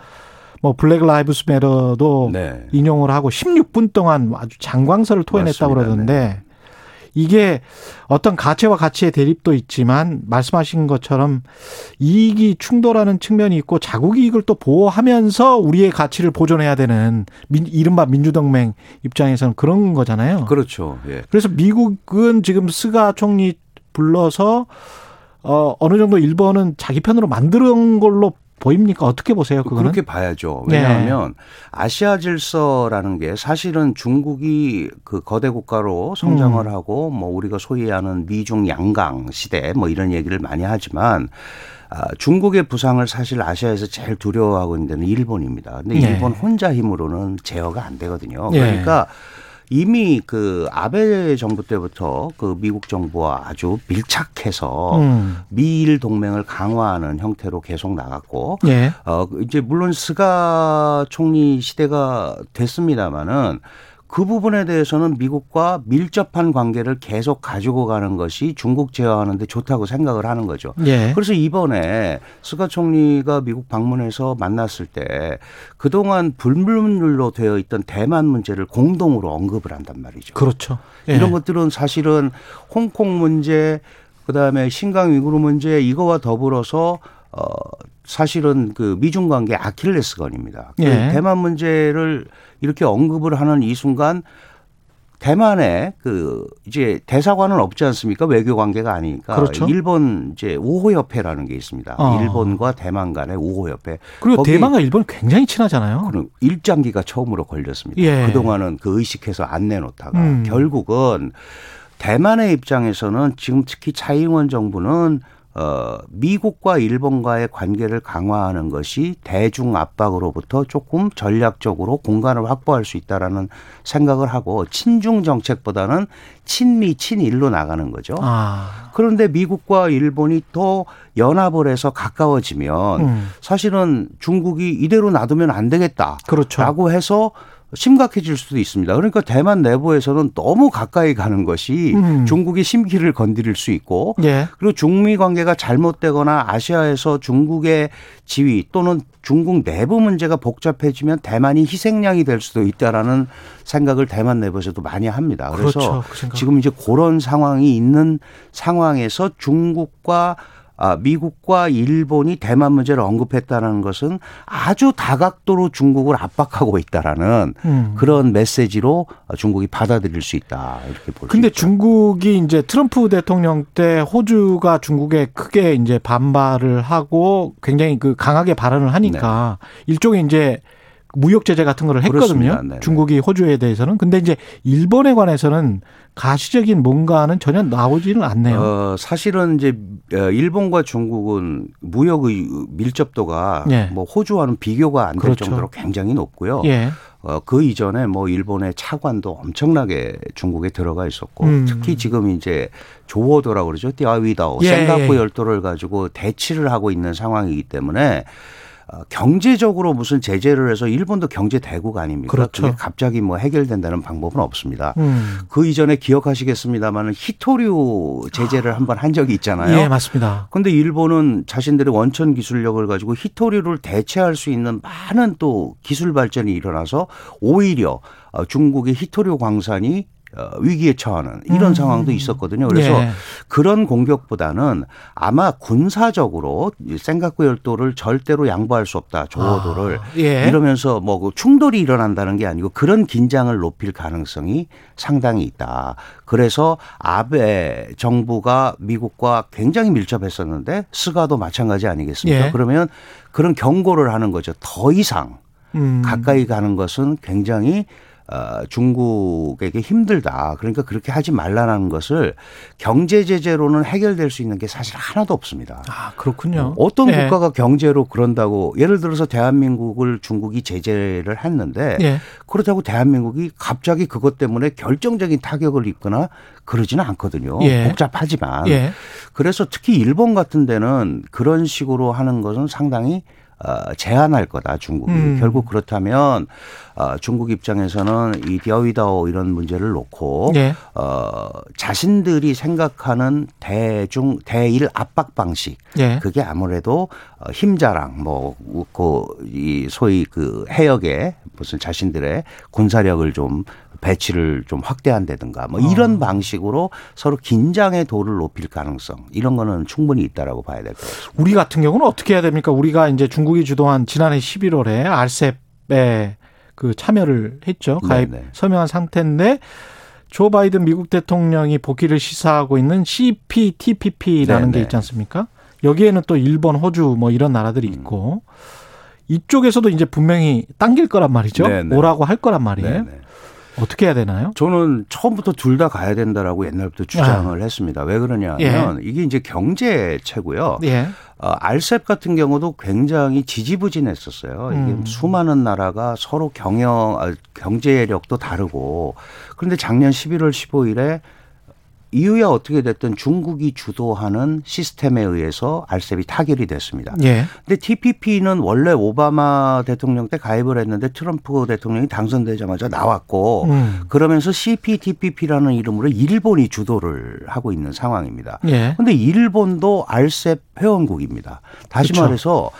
뭐 Black Lives Matter도 네. 인용을 하고 16분 동안 아주 장광설을 토해냈다고. 네. 그러던데 이게 어떤 가치와 가치의 대립도 있지만 말씀하신 것처럼 이익이 충돌하는 측면이 있고 자국 이익을 또 보호하면서 우리의 가치를 보존해야 되는 민, 이른바 민주동맹 입장에서는 그런 거잖아요. 그렇죠. 예. 그래서 미국은 지금 스가 총리 불러서 어 어느 정도 일본은 자기 편으로 만드는 걸로 보입니까? 어떻게 보세요? 그거는? 그렇게 봐야죠. 네. 왜냐하면 아시아 질서라는 게 사실은 중국이 그 거대 국가로 성장을 음. 하고 뭐 우리가 소위 하는 미중 양강 시대 뭐 이런 얘기를 많이 하지만 아, 중국의 부상을 사실 아시아에서 제일 두려워하고 있는 데는 일본입니다. 근데 네. 일본 혼자 힘으로는 제어가 안 되거든요. 네. 그러니까 이미 그 아베 정부 때부터 그 미국 정부와 아주 밀착해서 음. 미일 동맹을 강화하는 형태로 계속 나갔고 예. 어 이제 물론 스가 총리 시대가 됐습니다마는 그 부분에 대해서는 미국과 밀접한 관계를 계속 가지고 가는 것이 중국 제어하는데 좋다고 생각을 하는 거죠. 예. 그래서 이번에 스가 총리가 미국 방문해서 만났을 때 그동안 불문율로 되어 있던 대만 문제를 공동으로 언급을 한단 말이죠. 그렇죠. 예. 이런 것들은 사실은 홍콩 문제, 그다음에 신강 위구르 문제 이거와 더불어서 어 사실은 그 미중 관계 아킬레스건입니다. 그 예. 대만 문제를 이렇게 언급을 하는 이 순간 대만에 그 이제 대사관은 없지 않습니까? 외교 관계가 아니니까 그렇죠. 일본 이제 우호 협회라는 게 있습니다. 어. 일본과 대만 간의 우호 협회. 그리고 대만과 일본 굉장히 친하잖아요. 그런 일장기가 처음으로 걸렸습니다. 예. 그동안은 그 의식해서 안 내놓다가 음. 결국은 대만의 입장에서는 지금 특히 차이잉원 정부는 어, 미국과 일본과의 관계를 강화하는 것이 대중 압박으로부터 조금 전략적으로 공간을 확보할 수 있다라는 생각을 하고 친중 정책보다는 친미 친일로 나가는 거죠. 아. 그런데 미국과 일본이 또 연합을 해서 가까워지면 음. 사실은 중국이 이대로 놔두면 안 되겠다. 그렇죠. 라고 해서 심각해질 수도 있습니다. 그러니까 대만 내부에서는 너무 가까이 가는 것이 음. 중국의 심기를 건드릴 수 있고 예. 그리고 중미 관계가 잘못되거나 아시아에서 중국의 지위 또는 중국 내부 문제가 복잡해지면 대만이 희생양이 될 수도 있다라는 생각을 대만 내부에서도 많이 합니다. 그래서 그렇죠. 그. 지금 이제 그런 상황이 있는 상황에서 중국과 아, 미국과 일본이 대만 문제를 언급했다는 것은 아주 다각도로 중국을 압박하고 있다라는 음. 그런 메시지로 중국이 받아들일 수 있다 이렇게 볼수 근데 있죠. 중국이 이제 트럼프 대통령 때 호주가 중국에 크게 이제 반발을 하고 굉장히 그 강하게 발언을 하니까 일종의 이제 무역 제재 같은 거를 했거든요. 그렇습니다. 네네. 중국이 호주에 대해서는. 근데 이제 일본에 관해서는 가시적인 뭔가는 전혀 나오지는 않네요. 어, 사실은 이제 어, 일본과 중국은 무역의 밀접도가 예. 뭐 호주와는 비교가 안될 그렇죠. 정도로 굉장히 높고요. 예. 어, 그 이전에 뭐 일본의 차관도 엄청나게 중국에 들어가 있었고 음. 특히 지금 이제 조워도라고 그러죠. 띠아위다오 예, 생각부 예. 열도를 가지고 대치를 하고 있는 상황이기 때문에 어, 경제적으로 무슨 제재를 해서 일본도 경제 대국 아닙니까? 그렇죠. 갑자기 뭐 해결된다는 방법은 없습니다. 음. 그 이전에 기억하시겠습니다만은 히토류 제재를 한번 한 적이 있잖아요. 예, 맞습니다. 근데 일본은 자신들의 원천 기술력을 가지고 히토류를 대체할 수 있는 많은 또 기술 발전이 일어나서 오히려 어, 중국의 히토류 광산이 어, 위기에 처하는 이런 음. 상황도 있었거든요. 그래서 예. 그런 공격보다는 아마 군사적으로 이 센가쿠 열도를 절대로 양보할 수 없다. 조호도를 아, 예. 이러면서 뭐그 충돌이 일어난다는 게 아니고 그런 긴장을 높일 가능성이 상당히 있다. 그래서 아베 정부가 미국과 굉장히 밀접했었는데 스가도 마찬가지 아니겠습니까? 예. 그러면 그런 경고를 하는 거죠. 더 이상 음. 가까이 가는 것은 굉장히 어, 중국에게 힘들다. 그러니까 그렇게 하지 말라는 것을 경제 제재로는 해결될 수 있는 게 사실 하나도 없습니다. 아 그렇군요. 어떤 예. 국가가 경제로 그런다고 예를 들어서 대한민국을 중국이 제재를 했는데 예. 그렇다고 대한민국이 갑자기 그것 때문에 결정적인 타격을 입거나 그러지는 않거든요. 예. 복잡하지만 예. 그래서 특히 일본 같은 데는 그런 식으로 하는 것은 상당히 어, 제한할 거다 중국이 음. 결국 그렇다면 어, 중국 입장에서는 이 댜오위다오 이런 문제를 놓고 예. 어, 자신들이 생각하는 대중 대일 압박 방식 예. 그게 아무래도 어, 힘자랑 뭐그이 소위 그 해역에 무슨 자신들의 군사력을 좀 배치를 좀 확대한다든가 뭐 이런 방식으로 서로 긴장의 도를 높일 가능성 이런 거는 충분히 있다라고 봐야 될 것 같습니다. 우리 같은 경우는 어떻게 해야 됩니까? 우리가 이제 중국이 주도한 지난해 11월에 RCEP에 그 참여를 했죠. 가입 네네. 서명한 상태인데 조 바이든 미국 대통령이 복귀를 시사하고 있는 CPTPP라는 게 네네. 있지 않습니까? 여기에는 또 일본, 호주 뭐 이런 나라들이 있고 이쪽에서도 이제 분명히 당길 거란 말이죠. 네네. 오라고 할 거란 말이에요. 어떻게 해야 되나요? 저는 처음부터 둘 다 가야 된다라고 옛날부터 주장을 했습니다. 왜 그러냐면 이게 이제 경제체고요. 예. 어, 알셉 같은 경우도 굉장히 지지부진했었어요. 이게 음. 수많은 나라가 서로 경영 아, 경제력도 다르고 그런데 작년 11월 15일에 이유야 어떻게 됐든 중국이 주도하는 시스템에 의해서 알셉이 타결이 됐습니다. 예. 근데 TPP는 원래 오바마 대통령 때 가입을 했는데 트럼프 대통령이 당선되자마자 나왔고 음. 그러면서 CPTPP라는 이름으로 일본이 주도를 하고 있는 상황입니다. 예. 근데 일본도 알셉 회원국입니다. 다시 그쵸. 말해서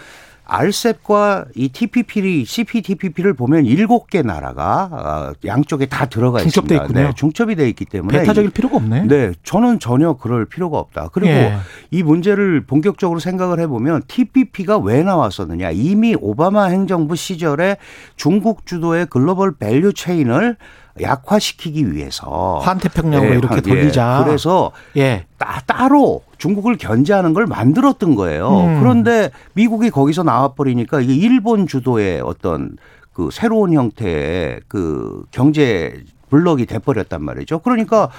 RCEP과 이 TPP, CPTPP를 보면 일곱 개 나라가 어, 양쪽에 다 들어가 중첩돼 있습니다. 있군요. 네, 중첩이 돼 있기 때문에 배타적일 필요가 없네. 이- 네, 저는 전혀 그럴 필요가 없다. 그리고 예. 이 문제를 본격적으로 생각을 해보면 TPP가 왜 나왔었느냐. 이미 오바마 행정부 시절에 중국 주도의 global value chain을 약화시키기 위해서 환태평양으로 예, 이렇게 예. 돌리자. 그래서 예. 따, 따로 중국을 견제하는 걸 만들었던 거예요. 음. 그런데 미국이 거기서 나와버리니까 이게 일본 주도의 어떤 그 새로운 형태의 그 경제 블록이 돼버렸단 말이죠. 그러니까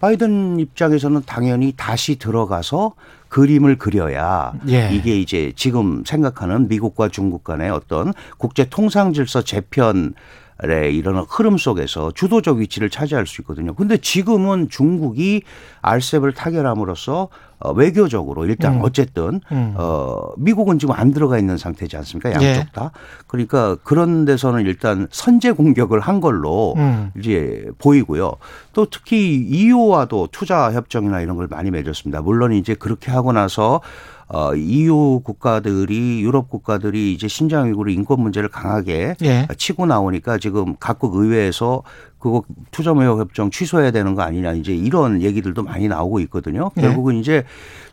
바이든 입장에서는 당연히 다시 들어가서 그림을 그려야 예. 이게 이제 지금 생각하는 미국과 중국 간의 어떤 국제 통상 질서 재편 의 이런 흐름 속에서 주도적 위치를 차지할 수 있거든요. 근데 지금은 중국이 알셉을 타결함으로써 어, 외교적으로 일단 음. 어쨌든 음. 어 미국은 지금 안 들어가 있는 상태지 않습니까? 양쪽 예. 다. 그러니까 그런 데서는 일단 선제 공격을 한 걸로 음. 이제 보이고요. 또 특히 EU와도 투자 협정이나 이런 걸 많이 맺었습니다. 물론 이제 그렇게 하고 나서 어 EU 국가들이 유럽 국가들이 이제 신장 위구르 인권 문제를 강하게 예. 치고 나오니까 지금 각국 의회에서 그거 투자무역 협정 취소해야 되는 거 아니냐 이제 이런 얘기들도 많이 나오고 있거든요. 예. 결국은 이제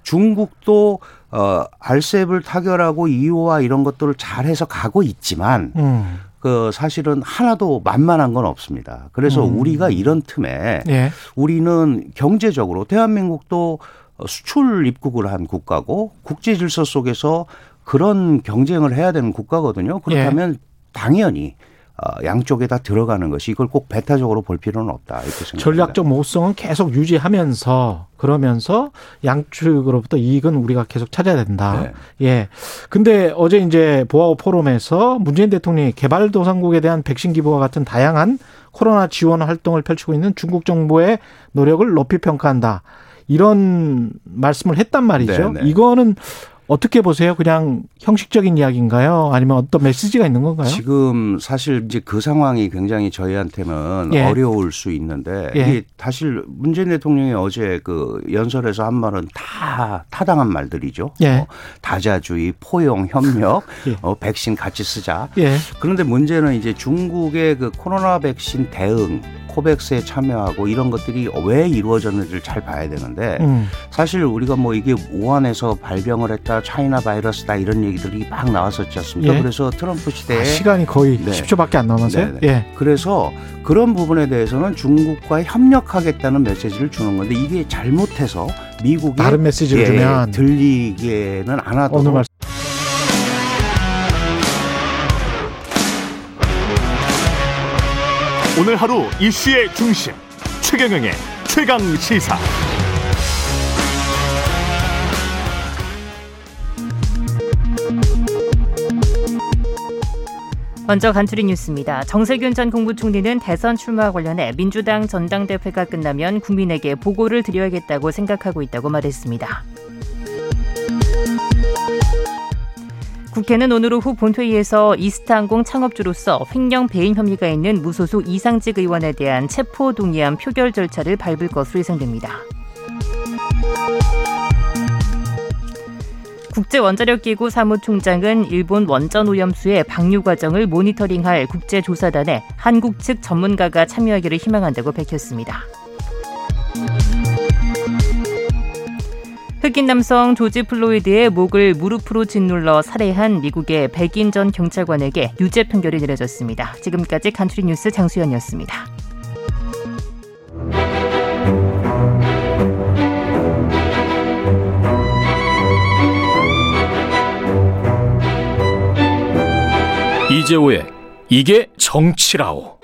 중국도 어 알셉을 타결하고 EU와 이런 것들을 잘해서 가고 있지만 음. 그 사실은 하나도 만만한 건 없습니다. 그래서 음. 우리가 이런 틈에 예. 우리는 경제적으로 대한민국도 수출 입국을 한 국가고 국제 질서 속에서 그런 경쟁을 해야 되는 국가거든요. 그렇다면 당연히 어, 양쪽에 다 들어가는 것이 이걸 꼭 배타적으로 볼 필요는 없다 이렇게 생각합니다. 전략적 모호성은 계속 유지하면서 그러면서 양측으로부터 이익은 우리가 계속 찾아야 된다. 네. 예. 근데 어제 이제 보아오 포럼에서 문재인 대통령이 개발도상국에 대한 백신 기부와 같은 다양한 코로나 지원 활동을 펼치고 있는 중국 정부의 노력을 높이 평가한다. 이런 말씀을 했단 말이죠. 네, 네. 이거는 어떻게 보세요? 그냥 형식적인 이야기인가요? 아니면 어떤 메시지가 있는 건가요? 지금 사실 이제 그 상황이 굉장히 저희한테는 예. 어려울 수 있는데 예. 이게 사실 문재인 대통령이 어제 그 연설에서 한 말은 다 타당한 말들이죠. 예. 어, 다자주의, 포용, 협력, [LAUGHS] 예. 어, 백신 같이 쓰자. 예. 그런데 문제는 이제 중국의 그 코로나 백신 대응, 코백스에 참여하고 이런 것들이 왜 이루어졌는지를 잘 봐야 되는데 음. 사실 우리가 뭐 이게 우한에서 발병을 했다, 차이나 바이러스다 이런 얘기들이 막 나왔었지 않습니까? 예. 그래서 트럼프 시대에 아, 시간이 거의 네. 10초밖에 안 남아서요? 네네. 예. 그래서 그런 부분에 대해서는 중국과 협력하겠다는 메시지를 주는 건데 이게 잘못해서 미국이 다른 메시지를 예, 주면 들리게는 안 하도록 오늘 하루 이슈의 중심 최경영의 최강 시사. 먼저 간추린 뉴스입니다. 정세균 전 국무총리는 대선 출마 관련해 민주당 전당대회가 끝나면 국민에게 보고를 드려야겠다고 생각하고 있다고 말했습니다. 국회는 오늘 오후 본회의에서 이스타항공 창업주로서 횡령 배임 혐의가 있는 무소속 이상직 의원에 대한 체포 동의안 표결 절차를 밟을 것으로 예상됩니다. 국제원자력기구 사무총장은 일본 원전 오염수의 방류 과정을 모니터링할 국제조사단에 한국 측 전문가가 참여하기를 희망한다고 밝혔습니다. 흑인 남성 조지 플로이드의 목을 무릎으로 짓눌러 살해한 미국의 백인 전 경찰관에게 유죄 판결이 내려졌습니다. 지금까지 간추린 뉴스 장수연이었습니다. 이재오의 이게 정치라오.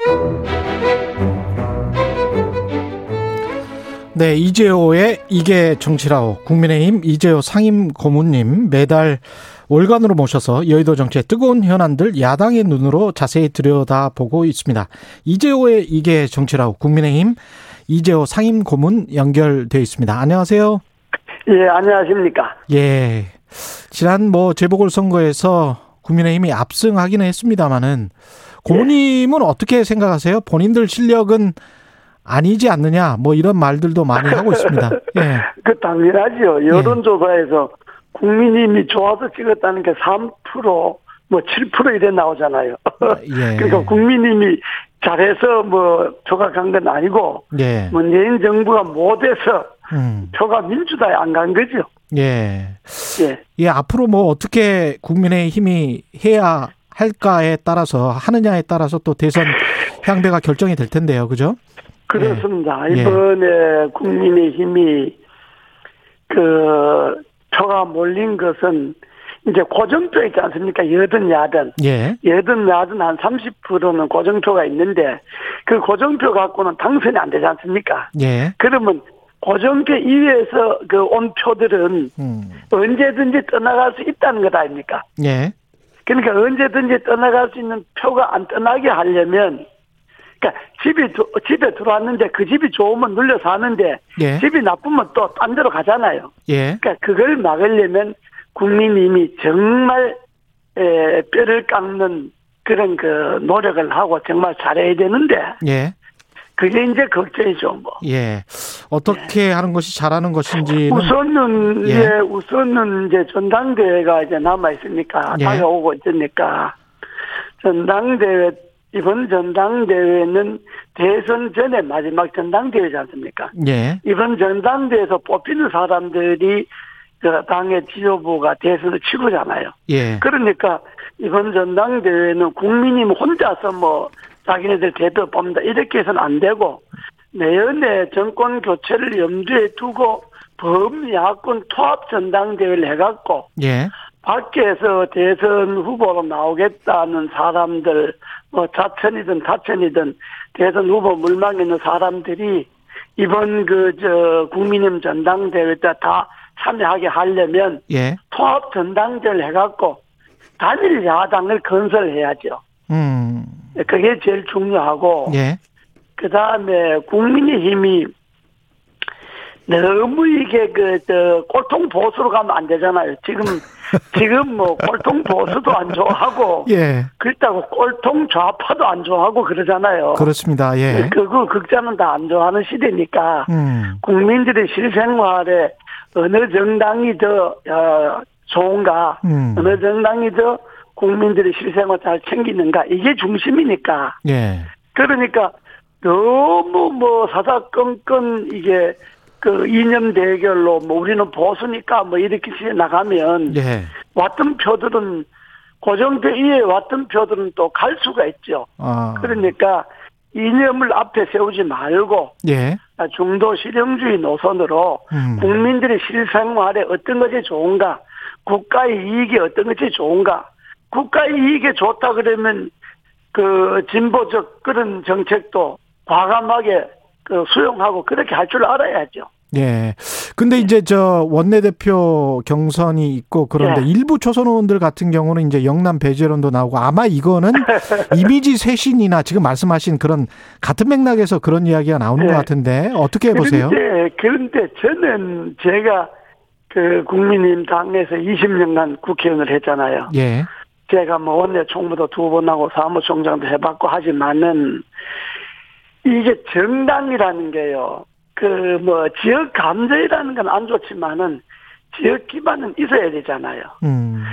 네, 이재호의 이게 정치라오. 국민의힘 이재호 상임 고문님 매달 월간으로 모셔서 여의도 정치의 뜨거운 현안들 야당의 눈으로 자세히 들여다보고 있습니다. 이재호의 이게 정치라오. 국민의힘 이재호 상임 고문 연결돼 있습니다. 안녕하세요. 예, 안녕하십니까. 예. 지난 뭐 재보궐선거에서 국민의힘이 압승하기는 했습니다만은 고모님은 어떻게 생각하세요? 본인들 실력은 아니지 않느냐 뭐 이런 말들도 많이 하고 있습니다. [LAUGHS] 예. 그 당연하죠. 여론조사에서 국민님이 좋아서 찍었다는 게 3%, 뭐 7% 이래 나오잖아요. 예. [LAUGHS] 그러니까 국민님이 잘해서 뭐 표가 간 건 아니고 예. 문재인 정부가 못해서 음. 표가 민주당에 안 간 거죠. 예. 예. 예, 앞으로 뭐 어떻게 국민의 힘이 해야 할까에 따라서 하느냐에 따라서 또 대선 [LAUGHS] 향배가 결정이 될 텐데요. 그죠? 그렇습니다. 예. 이번에 국민의힘이 그 표가 몰린 것은 이제 고정표 있지 않습니까? 여든 야든. 예. 여든 야든 한 30%는 고정표가 있는데 그 고정표 갖고는 당선이 안 되지 않습니까? 예. 그러면 고정표 이외에서 그 온 표들은 음. 언제든지 떠나갈 수 있다는 것 아닙니까? 예. 그러니까 언제든지 떠나갈 수 있는 표가 안 떠나게 하려면 그러니까 집이 도- 집에 들어왔는데 그 집이 좋으면 눌려 사는데 예. 집이 나쁘면 또 딴 데로 가잖아요. 예. 그러니까 그걸 막으려면 국민님이 정말 에, 뼈를 깎는 그런 그 노력을 하고 정말 잘해야 되는데 예. 그게 이제 걱정이죠 뭐. 예. 어떻게 하는 것이 잘하는 것인지는 우선은 예. 예. 우선은 이제 전당대회가 이제 남아 있으니까 예. 다가오고 있으니까 전당대회 이번 전당대회는 대선 전에 마지막 전당대회지 않습니까? 예. 이번 전당대회에서 뽑히는 사람들이 그 당의 지도부가 대선을 치고잖아요. 예. 그러니까 이번 전당대회는 국민이 혼자서 뭐 자기네들 대표 뽑는다 이렇게 해서는 안 되고 내년에 정권 교체를 염두에 두고 범야권 통합 전당대회를 해갖고 예. 밖에서 대선 후보로 나오겠다는 사람들 뭐 자천이든 타천이든 대선 후보 물망에 있는 사람들이 이번 그 저 국민의힘 전당대회 때 다 참여하게 하려면 예. 통합 전당대회를 해갖고 단일 야당을 건설해야죠. 음. 그게 제일 중요하고 예. 그 다음에 국민의힘이 너무 이게 그저 꼴통 보수로 가면 안 되잖아요. 지금 [LAUGHS] 지금 뭐 꼴통 보수도 안 좋아하고 예. 그렇다고 꼴통 좌파도 안 좋아하고 그러잖아요. 그렇습니다. 예. 그거 극자는 다 안 좋아하는 시대니까 음. 국민들의 실생활에 어느 정당이 더 어, 좋은가, 음. 어느 정당이 더 국민들의 실생활 잘 챙기는가 이게 중심이니까. 예. 그러니까 너무 뭐 사사건건 이게 그 이념 대결로 뭐 우리는 보수니까 뭐 이렇게 나가면 예. 왔던 표들은 고정표 이외에 왔던 표들은 또 갈 수가 있죠. 아. 그러니까 이념을 앞에 세우지 말고 예. 중도 실용주의 노선으로 음. 국민들의 실생활에 어떤 것이 좋은가, 국가의 이익이 어떤 것이 좋은가, 국가의 이익이 좋다 그러면 그 진보적 그런 정책도 과감하게 그 수용하고 그렇게 할 줄 알아야죠. 예. 근데 이제 저 원내대표 경선이 있고 그런데 예. 일부 초선 의원들 같은 경우는 이제 영남 배제론도 나오고 아마 이거는 [LAUGHS] 이미지 쇄신이나 지금 말씀하신 그런 같은 맥락에서 그런 이야기가 나오는 예. 것 같은데 어떻게 보세요? 그런데, 그런데 저는 제가 그 국민의힘 당에서 20년간 국회의원을 했잖아요. 예. 제가 뭐 원내 총무도 두 번 하고 사무총장도 해봤고 하지만은 이게 정당이라는 게요. 그 뭐 지역 감정이라는 건 안 좋지만은 지역 기반은 있어야 되잖아요. 음.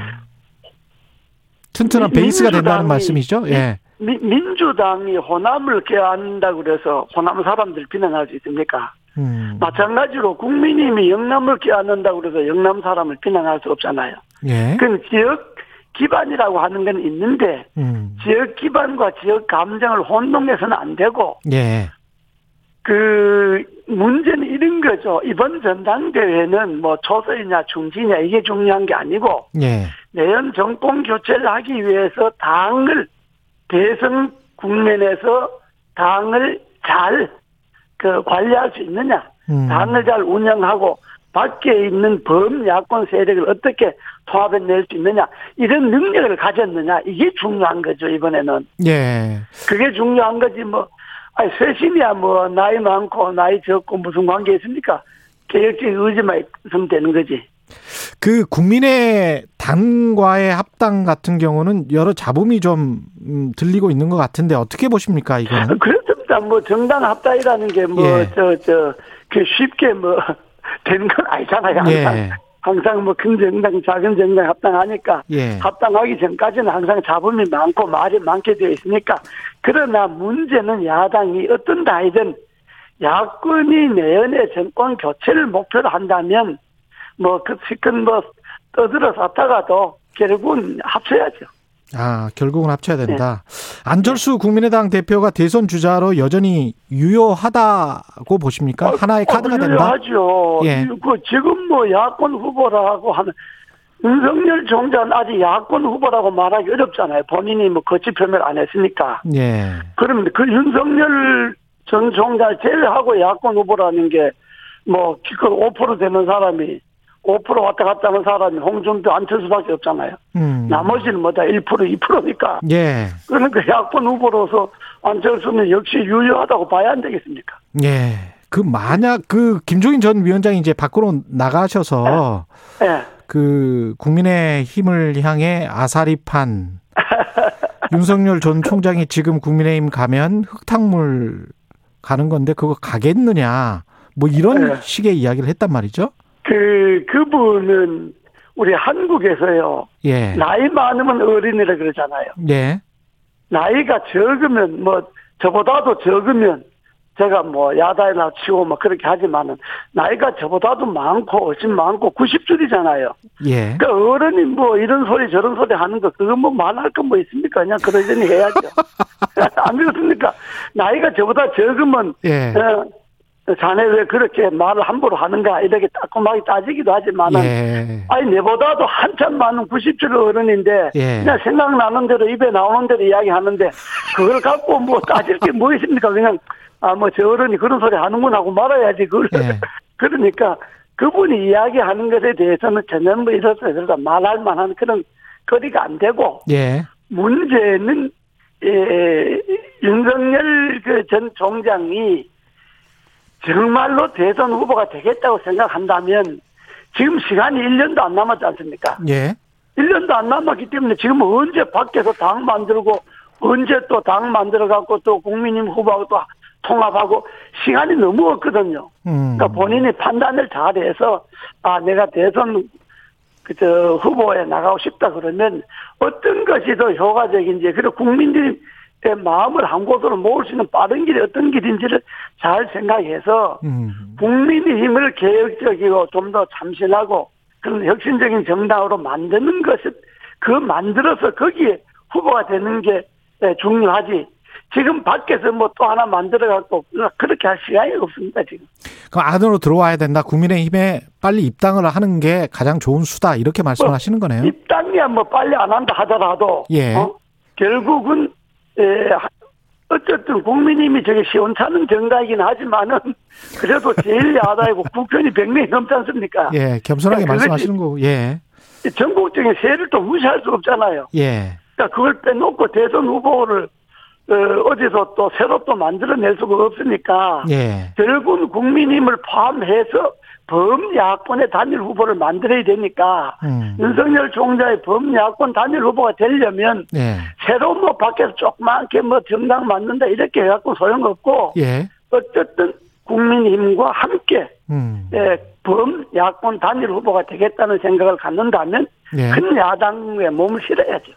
튼튼한 민- 베이스가 된다는 민주당이- 말씀이죠? 예. 미- 민주당이 호남을 개한다고 그래서 호남 사람들 비난할 수 있습니까? 음. 마찬가지로 국민님이 영남을 끼안는다고 그래서 영남 사람을 비난할 수 없잖아요. 예. 그건 지역 기반이라고 하는 건 있는데 음. 지역 기반과 지역 감정을 혼동해서는 안 되고 예. 그 문제는 이런 거죠. 이번 전당대회는 뭐 초서이냐 중지냐 이게 중요한 게 아니고 예. 내연 정권 교체를 하기 위해서 당을 대선 국면에서 당을 잘 그 관리할 수 있느냐, 음. 당을 잘 운영하고 밖에 있는 범야권 세력을 어떻게 통합해낼 수 있느냐 이런 능력을 가졌느냐 이게 중요한 거죠 이번에는 예. 그게 중요한 거지 뭐 아니 쇄신이야 뭐 나이 많고 나이 적고 무슨 관계 있습니까 개혁적인 의지만 있으면 되는 거지 그 국민의 당과의 합당 같은 경우는 여러 잡음이 좀 음, 들리고 있는 것 같은데 어떻게 보십니까 이거는? 그렇습니다 뭐 정당 합당이라는 게뭐 예. 저저그 쉽게 뭐 [LAUGHS] 되는 건 아니잖아요 항상 예. 항상 뭐큰 정당 작은 정당 합당하니까 예. 합당하기 전까지는 항상 잡음이 많고 말이 많게 되어 있으니까 그러나 문제는 야당이 어떤 당이든 야권이 내연의 정권 교체를 목표로 한다면 뭐그 시큰 뭐 떠들어 샀다가도 결국은 합쳐야죠. 아, 결국은 합쳐야 된다. 네. 안철수 국민의당 대표가 대선 주자로 여전히 유효하다고 보십니까? 하나의 카드가 된다? 하죠. 예. 그 지금 뭐 야권 후보라고 하는 윤석열 총장은 아직 야권 후보라고 말하기 어렵잖아요. 본인이 뭐 거치 표명 안 했으니까. 예. 그러면 그 윤석열 전 총장 제외하고 야권 후보라는 게 뭐 기껏 5% 되는 사람이 5% 왔다 갔다 하는 사람이 홍준표 안철수밖에 없잖아요. 음. 나머지는 뭐다 1% 2%니까. 예. 그러니까 야권 후보로서 안철수는 역시 유효하다고 봐야 안 되겠습니까? 예. 그 만약 그 김종인 전 위원장이 이제 밖으로 나가셔서 예. 그 국민의 힘을 향해 아사리판 [LAUGHS] 윤석열 전 총장이 지금 국민의힘 가면 흙탕물 가는 건데 그거 가겠느냐 뭐 이런 네. 식의 이야기를 했단 말이죠. 그 그분은 우리 한국에서요 예. 나이 많으면 어린이라 그러잖아요. 예. 나이가 적으면 뭐 저보다도 적으면 제가 뭐 야단이나 치고 뭐 그렇게 하지만은 나이가 저보다도 많고 훨씬 많고 90줄이잖아요. 예. 그 어른이 뭐 이런 소리 저런 소리 하는 거 그거 뭐 말할 거뭐 있습니까? 그냥 그러려니 해야죠. [LAUGHS] [LAUGHS] 안 그렇습니까? 나이가 저보다 적으면 예. 어, 자네 왜 그렇게 말을 함부로 하는가 이렇게 따끔하게 따지기도 하지만은 예. 아니 내보다도 한참 많은 90줄 어른인데 예. 그냥 생각나는 대로 입에 나오는 대로 이야기하는데 그걸 갖고 뭐 따질 게 뭐 있습니까? 그냥 아 뭐 저 어른이 그런 소리 하는구나 하고 말아야지 그걸 예. [LAUGHS] 그러니까 그분이 이야기하는 것에 대해서는 전혀 뭐 이렇다 저렇다 말할 만한 그런 거리가 안 되고 예. 문제는 에, 윤석열 그 전 총장이 정말로 대선 후보가 되겠다고 생각한다면 지금 시간이 1년도 안 남았지 않습니까? 예. 1년도 안 남았기 때문에 지금 언제 밖에서 당 만들고 언제 또 당 만들어 갖고 또 국민님 후보하고 또 통합하고 시간이 너무 없거든요. 음. 그러니까 본인이 판단을 잘해서 아 내가 대선 그저 후보에 나가고 싶다 그러면 어떤 것이 더 효과적인지 그리고 국민들의 마음을 한 곳으로 모을 수 있는 빠른 길이 어떤 길인지를 잘 생각해서 음. 국민의 힘을 개혁적이고 좀 더 참신하고 그런 혁신적인 정당으로 만드는 것을 그 만들어서 거기에 후보가 되는 게 예, 중요하지. 지금 밖에서 뭐 또 하나 만들어 갖고 그렇게 할 시간이 없습니다 지금. 그 안으로 들어와야 된다. 국민의힘에 빨리 입당을 하는 게 가장 좋은 수다. 이렇게 말씀을 하시는 거네요. 입당이야 뭐 빨리 안 한다 하더라도 예. 어? 결국은 에, 어쨌든 국민님이 저게 시원찮은 정당이긴 하지만은 [LAUGHS] 그래도 제일 야당이고 국회의원이 100명이 넘지 않습니까? 예, 겸손하게 그러니까 말씀하시는 거고, 예. 전국적인 세를 또 무시할 수 없잖아요. 예. 그러니까 그걸 빼놓고 대선 후보를 어, 어디서 또 새로 또 만들어낼 수가 없으니까 예. 결국은 국민힘을 포함해서 범야권의 단일 후보를 만들어야 되니까 음. 윤석열 총장의 범야권 단일 후보가 되려면 예. 새로 뭐 밖에서 조그맣게 뭐 정당 만든다 이렇게 해갖고 소용없고 예. 어쨌든 국민힘과 함께 음. 예, 범야권 단일 후보가 되겠다는 생각을 갖는다면 예. 큰 야당에 몸을 실어야죠.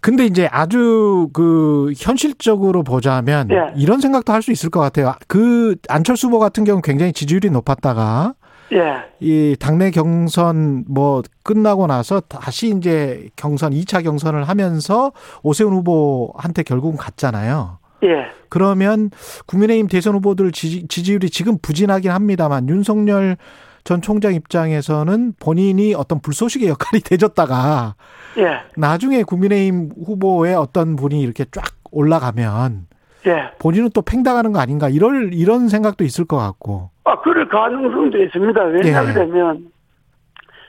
근데 이제 아주 그 현실적으로 보자면 예. 이런 생각도 할 수 있을 것 같아요. 그 안철수 후보 같은 경우 는 굉장히 지지율이 높았다가 예, 이 당내 경선 뭐 끝나고 나서 다시 이제 경선 2차 경선을 하면서 오세훈 후보한테 결국은 갔잖아요. 예, 그러면 국민의힘 대선 후보들 지지, 지지율이 지금 부진하긴 합니다만 윤석열 전 총장 입장에서는 본인이 어떤 불쏘시개 역할이 [LAUGHS] 되졌다가 예, 나중에 국민의힘 후보의 어떤 분이 이렇게 쫙 올라가면 예. 본인은 또 팽당하는 거 아닌가 이럴 이런 생각도 있을 것 같고 아, 그럴 가능성도 있습니다. 왜냐하면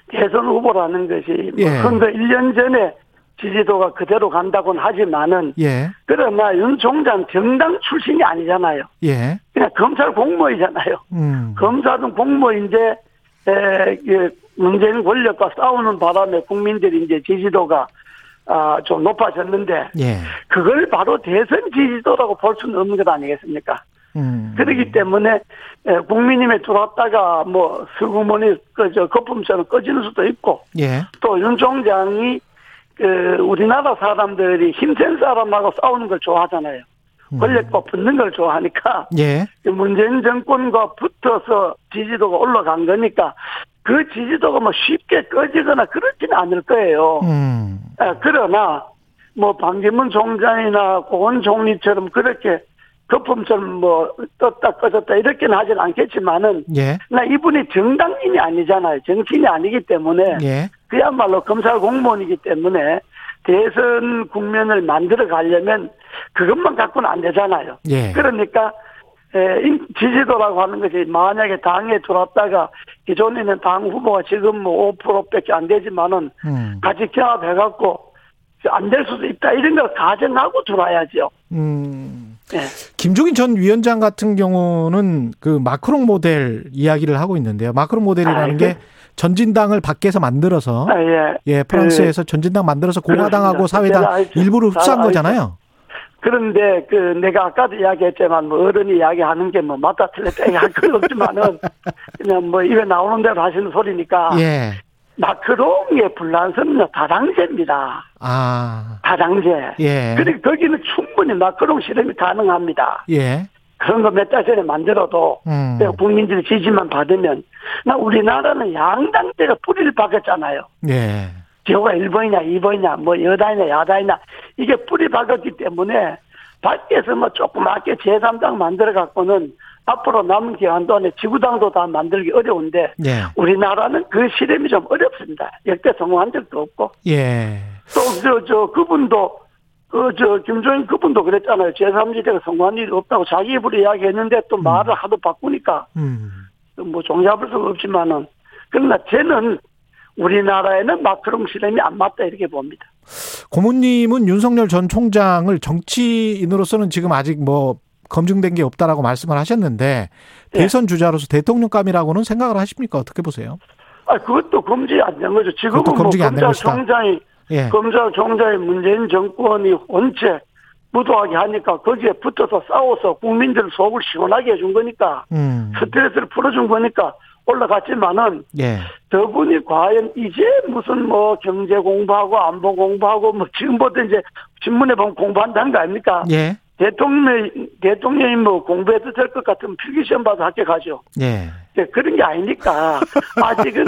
대선 후보라는 것이 뭐 예. 선거 1년 전에 지지도가 그대로 간다고는 하지만은 예 그러나 윤 총장 정당 출신이 아니잖아요. 예. 그냥 검찰 공무원이잖아요. 음. 검사든 공무원인데 에, 예, 문재인 권력과 싸우는 바람에 국민들이 이제 지지도가 아, 좀 높아졌는데 예. 그걸 바로 대선 지지도라고 볼 수는 없는 것 아니겠습니까? 음. 그렇기 때문에 에, 국민님에 들어왔다가 뭐 슬그머니 그저 거품처럼 꺼지는 수도 있고 예. 또윤 총장이 그 우리나라 사람들이 힘센 사람하고 싸우는 걸 좋아하잖아요. 권력과 붙는 걸 좋아하니까 예. 그 문재인 정권과 붙어서 지지도가 올라간 거니까 그 지지도가 뭐 쉽게 꺼지거나 그렇지는 않을 거예요. 음. 아, 그러나 뭐 반기문 총장이나 고원 총리처럼 그렇게 거품처럼 뭐 떴다 꺼졌다 이렇게는 하진 않겠지만은 예. 나 이분이 정당인이 아니잖아요. 정치인이 아니기 때문에 예. 그야말로 검찰 공무원이기 때문에 대선 국면을 만들어 가려면 그것만 갖고는 안 되잖아요. 예. 그러니까 지지도라고 하는 것이 만약에 당에 들어왔다가 기존에는 당 후보가 지금 뭐 5%밖에 안 되지만은 음. 같이 결합해갖고 안 될 수도 있다 이런 걸 가정하고 들어와야죠. 음. 예. 김종인 전 위원장 같은 경우는 그 마크롱 모델 이야기를 하고 있는데요. 마크롱 모델이라는 아, 게 그- 전진당을 밖에서 만들어서 아, 예. 예, 프랑스에서 전진당 만들어서 공화당하고. 사회당. 일부를 흡수한 잘 알죠. 거잖아요. 그런데 그 내가 아까도 이야기했지만 뭐 어른이 이야기하는 게 뭐 맞다 틀렸다 얘기할 건 없지만은 그냥 뭐 입에 나오는 대로 하시는 소리니까 [LAUGHS] 예. 마크롱의 불란서는요 다당제입니다. 아. 다당제. 예. 그리고 거기는 충분히 마크롱 실험이 가능합니다. 예. 그런 거 몇 달 전에 만들어도 음. 내가 국민들의 지지만 받으면 나 우리나라는 양당제가 뿌리를 박았잖아요. 예. 지호가 1번이냐 2번이냐 뭐 여당이냐 야당이냐 이게 뿌리 박았기 때문에 밖에서 뭐 조그맣게 제3당 만들어 갖고는 앞으로 남은 기간 동안에 지구당도 다 만들기 어려운데 예. 우리나라는 그 실험이 좀 어렵습니다. 역대 성공한 적도 없고 예. 또저저 그분도 그저 김종인 그분도 그랬잖아요. 제3지대가 성공한 일이 없다고 자기 입으로 이야기했는데 또 말을 하도 바꾸니까 음. 뭐 종잡을 수가 없지만은 그러나 저는 우리나라에는 마크롱 실험이 안 맞다 이렇게 봅니다. 고모님은 윤석열 전 총장을 정치인으로서는 지금 아직 뭐 검증된 게 없다라고 말씀을 하셨는데 예. 대선 주자로서 대통령감이라고는 생각을 하십니까? 어떻게 보세요? 아 그것도 검증이 안 된 거죠. 지금은 뭐 검찰총장이 예. 검찰총장이 문재인 정권이 원체 무도하게 하니까 거기에 붙어서 싸워서 국민들 속을 시원하게 해준 거니까 음. 스트레스를 풀어준 거니까 올라갔지만은 예. 저분이 과연 이제 무슨 뭐 경제 공부하고 안보 공부하고 뭐 지금부터 이제 신문에 보면 공부한다는 거 아닙니까? 예. 대통령 대통령이 뭐 공부해도 될 것 같으면 필기시험 봐도 합격하죠. 예. 네, 그런 게 아니니까 [LAUGHS] 아직은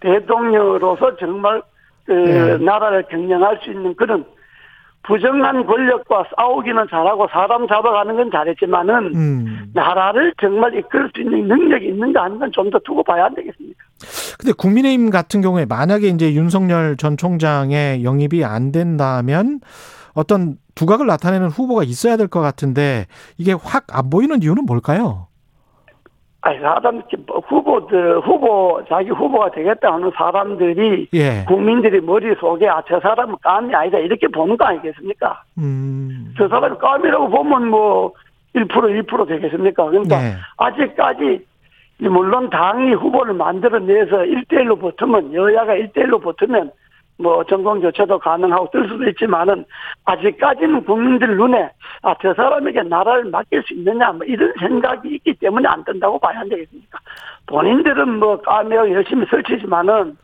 대통령으로서 정말 그 네. 나라를 경영할 수 있는 그런 부정한 권력과 싸우기는 잘하고 사람 잡아가는 건 잘했지만은 음. 나라를 정말 이끌 수 있는 능력이 있는가 하는 건좀더 두고 봐야 안 되겠습니까? 근데 국민의힘 같은 경우에 만약에 이제 윤석열 전 총장의 영입이 안 된다면 어떤 두각을 나타내는 후보가 있어야 될 것 같은데 이게 확 안 보이는 이유는 뭘까요? 아니, 사람, 후보들, 후보, 자기 후보가 되겠다 하는 사람들이 예. 국민들이 머릿 속에 아, 저 사람은 깜이 아니다. 이렇게 보는 거 아니겠습니까? 음. 저 사람이 깜이라고 보면 뭐 1% 1% 되겠습니까? 그러니까 네. 아직까지 물론 당이 후보를 만들어내서 1대1로 붙으면 여야가 1대1로 붙으면 뭐 정권 교체도 가능하고 뜰 수도 있지만은 아직까지는 국민들 눈에 아 저 사람에게 나라를 맡길 수 있느냐 뭐 이런 생각이 있기 때문에 안 된다고 봐야 안 되겠습니까? 본인들은 뭐 까매고 열심히 설치지만은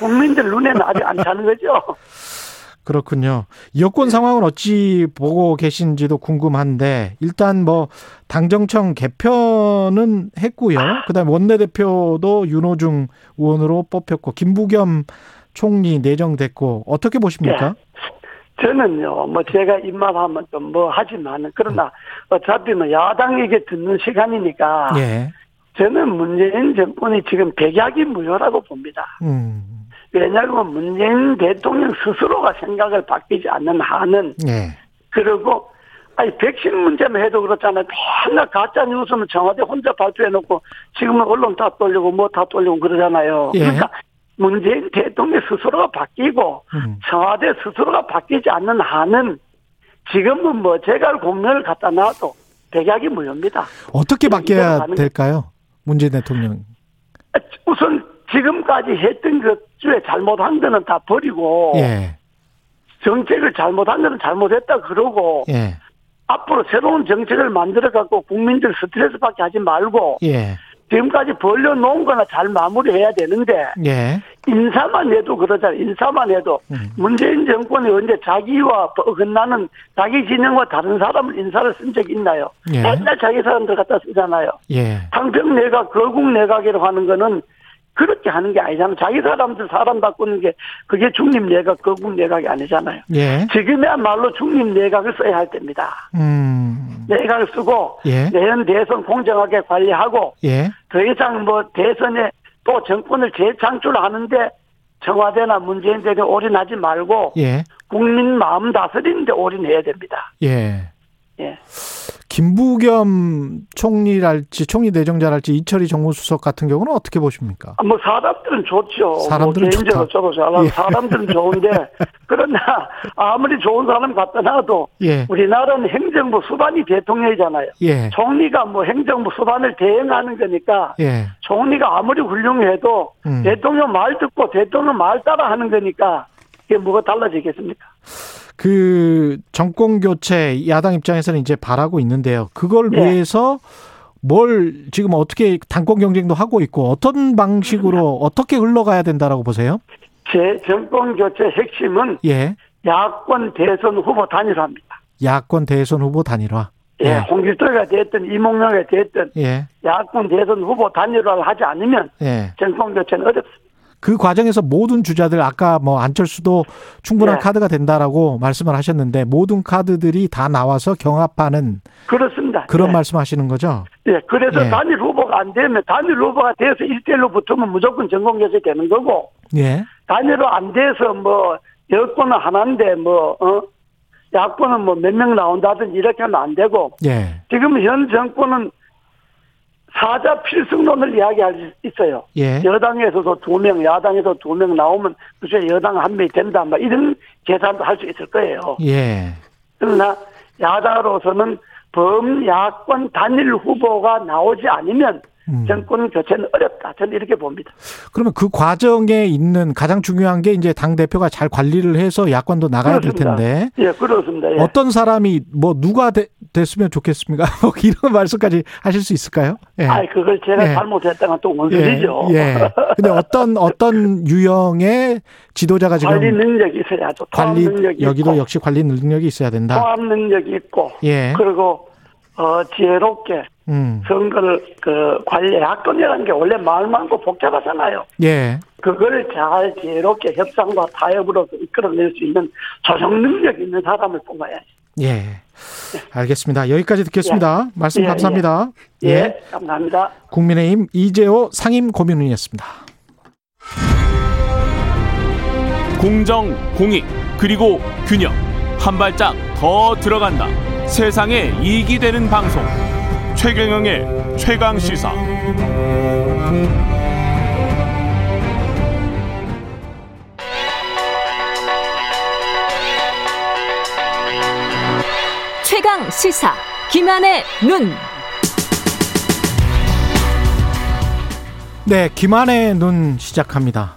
국민들 눈에는 아직 안 차는 거죠. [LAUGHS] 그렇군요. 여권 상황은 어찌 보고 계신지도 궁금한데 일단 뭐 당정청 개편은 했고요. 그다음 에 원내대표도 윤호중 의원으로 뽑혔고 김부겸 총리 내정됐고 어떻게 보십니까? 저는요, 뭐 제가 입맛하면 좀 뭐 하지만은 그러나 어차피 뭐 야당에게 듣는 시간이니까 예. 저는 문재인 정권이 지금 백약이 무효라고 봅니다. 음. 왜냐하면 문재인 대통령 스스로가 생각을 바뀌지 않는 한은 예. 그리고 아니 백신 문제만 해도 그렇잖아요. 맨날 가짜 뉴스는 청와대 혼자 발표해놓고 지금은 언론 다 돌리고 뭐 다 돌리고 그러잖아요. 예. 그러니까 문재인 대통령 스스로가 바뀌고 음. 청와대 스스로가 바뀌지 않는 한은 지금은 뭐 제가 공면을 갖다 놔도 백약이 무효입니다. 어떻게 바뀌어야 될까요? 문재인 대통령. 우선 지금까지 했던 것 중에 잘못한 거는 다 버리고 예. 정책을 잘못한 거는 잘못했다 그러고 예. 앞으로 새로운 정책을 만들어 갖고 국민들 스트레스 받게 하지 말고 예. 지금까지 벌려놓은 거나 잘 마무리해야 되는데 예. 인사만 해도 그러잖아요. 인사만 해도 음. 문재인 정권이 언제 자기와 어긋나는 자기 진영과 다른 사람을 인사를 쓴 적이 있나요? 예. 맨날 자기 사람들 갖다 쓰잖아요. 예. 상평 내각, 거국 내각이라고 하는 거는 그렇게 하는 게 아니잖아요. 자기 사람들 사람 바꾸는 게 그게 중립 내각, 거국 내각이 아니잖아요. 예. 지금이야말로 중립 내각을 써야 할 때입니다. 음. 내각을 쓰고 예. 내년 대선 공정하게 관리하고 예. 더 이상 뭐 대선에 또 정권을 재창출하는데 청와대나 문재인 대통령 올인하지 말고 예. 국민 마음 다스리는데 올인해야 됩니다. 예. 예. 김부겸 총리랄지 총리 내정자랄지 이철희 정무수석 같은 경우는 어떻게 보십니까? 아, 뭐 사람들은 좋죠. 사람들은 뭐 좋다. 저도 잘 예. 사람들은 좋은데 [LAUGHS] 그러나 아무리 좋은 사람 갖다 놔도 예. 우리나라는 행정부 수반이 대통령이잖아요. 예. 총리가 뭐 행정부 수반을 대행하는 거니까 예. 총리가 아무리 훌륭해도 음. 대통령 말 듣고 대통령 말 따라 하는 거니까 이게 뭐가 달라지겠습니까? 그 정권 교체 야당 입장에서는 이제 바라고 있는데요. 그걸 예. 위해서 뭘 지금 어떻게 당권 경쟁도 하고 있고 어떤 방식으로 어떻게 흘러가야 된다라고 보세요? 제 정권 교체 핵심은 예. 야권 대선 후보 단일화입니다. 야권 대선 후보 단일화. 예, 예. 홍길동이가 됐든 이몽룡이 됐든 예. 야권 대선 후보 단일화를 하지 않으면 예. 정권 교체는 어렵습니다. 그 과정에서 모든 주자들 아까 뭐 안철수도 충분한 예. 카드가 된다라고 말씀을 하셨는데 모든 카드들이 다 나와서 경합하는 그렇습니다. 그런 예. 말씀하시는 거죠? 예, 그래서 예. 단일 후보가 안 되면 단일 후보가 돼서 1대1로 붙으면 무조건 정권 교체 되는 거고 예. 단일로 안 돼서 뭐 여권은 하나인데 뭐 어? 야권은 뭐 몇 명 나온다든지 이렇게 하면 안 되고 예. 지금 현 정권은 사자 필승론을 이야기할 수 있어요. 예. 여당에서도 두 명, 야당에서 두 명 나오면 그중에 여당 한 명이 된다. 뭐 이런 계산도 할 수 있을 거예요. 예. 그러나 야당으로서는 범야권 단일 후보가 나오지 않으면 음. 정권 교체는 어렵다. 저는 이렇게 봅니다. 그러면 그 과정에 있는 가장 중요한 게 이제 당 대표가 잘 관리를 해서 야권도 나가야 될 그렇습니다. 텐데 예, 그렇습니다. 예. 어떤 사람이 뭐 누가 되- 됐으면 좋겠습니까? [LAUGHS] 뭐 이런 말씀까지 하실 수 있을까요? 예. 아이, 그걸 제가 예. 잘못했다가 또 예. 원소리죠. 예. 근데 어떤 어떤 유형의 지도자가 지금 관리 능력이 있어야죠. 관리 능력이 여기도 있고, 역시 관리 능력이 있어야 된다. 통합 능력이 있고, 예. 그리고 어, 지혜롭게 음. 선거를 그 관리 야권이라는 게 원래 말 많고 복잡하잖아요. 예. 그걸 잘 지혜롭게 협상과 타협으로 이끌어낼 수 있는 조정 능력 있는 사람을 뽑아야지. 예. 알겠습니다. 여기까지 듣겠습니다. 말씀 예, 감사합니다. 예, 예. 감사합니다. 국민의힘 이재호 상임 고민의원이었습니다. 공정, 공익, 그리고 균형. 한 발짝 더 들어간다. 세상에 이익이 되는 방송. 최경영의 최강 시사. 최강 시사 김한의 눈. 네, 김한의 눈 시작합니다.